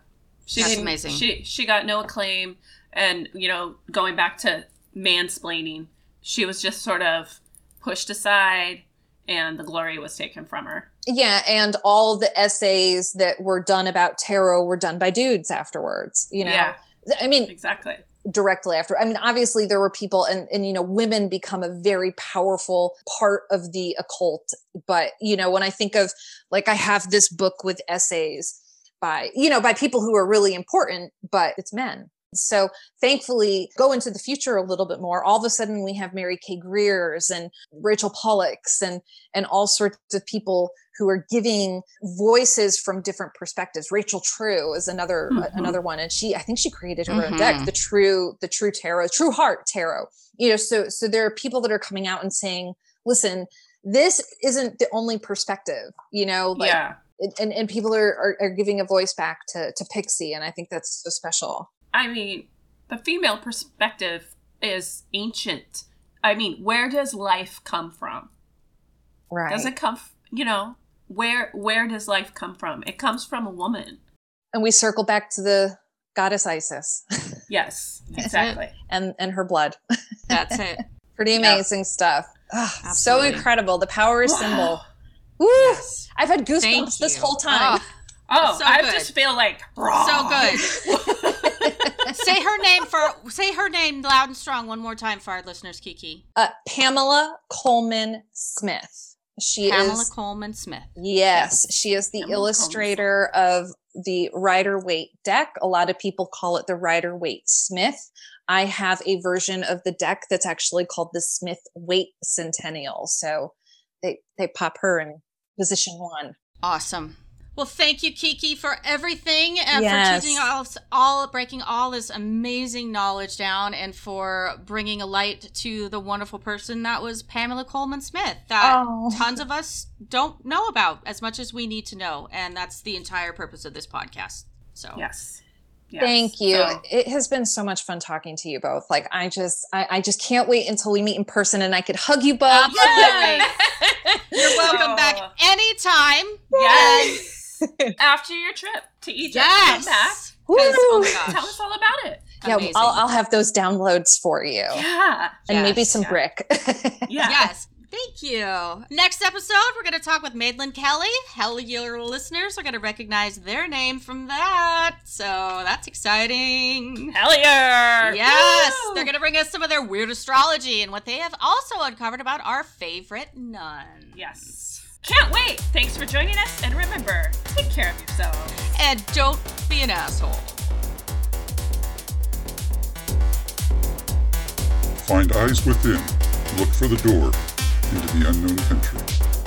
She That's amazing. She she got no acclaim and you know, going back to mansplaining, she was just sort of pushed aside and the glory was taken from her. Yeah, and all the essays that were done about tarot were done by dudes afterwards, you know. Yeah, I mean, exactly. directly after. I mean, obviously there were people and and you know, women become a very powerful part of the occult, but you know, when I think of like I have this book with essays by, you know, by people who are really important, but it's men. So thankfully, go into the future a little bit more. All of a sudden, we have Mary K. Greer's and Rachel Pollacks and and all sorts of people who are giving voices from different perspectives. Rachel True is another Mhm. another one, and she I think she created her own deck, Mhm. the True the True Tarot, True Heart Tarot. You know, so so there are people that are coming out and saying, listen. This isn't the only perspective, you know. Like, yeah. and and people are, are are giving a voice back to to Pixie, and I think that's so special. I mean, the female perspective is ancient. I mean, where does life come from? Right. Does it come, f- you know, where where does life come from? It comes from a woman. and we circle back to the goddess Isis Yes, exactly. and and her blood. That's it. Pretty Yeah. amazing stuff. Ah, so incredible. The power symbol. Woo! Yes. I've had goosebumps this whole time. Oh, Oh, So I good. just feel like so good. say her name for say her name loud and strong one more time for our listeners, Kiki. Uh, Pamela Colman Smith. She Pamela is Colman Smith. yes, she is the Pamela illustrator of the Rider Waite deck. A lot of people call it the Rider Waite Smith. I have a version of the deck that's actually called the Smith Waite Centennial. So they they pop her in position one. Awesome. Well, thank you, Kiki, for everything and Yes. for teaching us all, breaking all this amazing knowledge down, and for bringing a light to the wonderful person that was Pamela Colman Smith. That Oh. tons of us don't know about as much as we need to know, and that's the entire purpose of this podcast. So, Yes. Yes. Thank you. So- It has been so much fun talking to you both. Like I just I, I just can't wait until we meet in person and I could hug you both. Absolutely. you're welcome Oh. back anytime. Yes. After your trip to Egypt, come back. Yes. Woo! 'Cause, oh my gosh. Tell us all about it. Yeah, Amazing. I'll, I'll have those downloads for you. Yeah. And maybe some Yeah. brick. Yeah. Yes. Thank you. Next episode, we're going to talk with Madeline Kelly. Hell, your listeners are going to recognize their name from that. So that's exciting. Hell yeah. Yes, Woo! they're going to bring us some of their weird astrology and what they have also uncovered about our favorite nun. Yes. Can't wait. Thanks for joining us. And remember, take care of yourselves. And don't be an asshole. Find eyes within. Look for the door into the unknown country.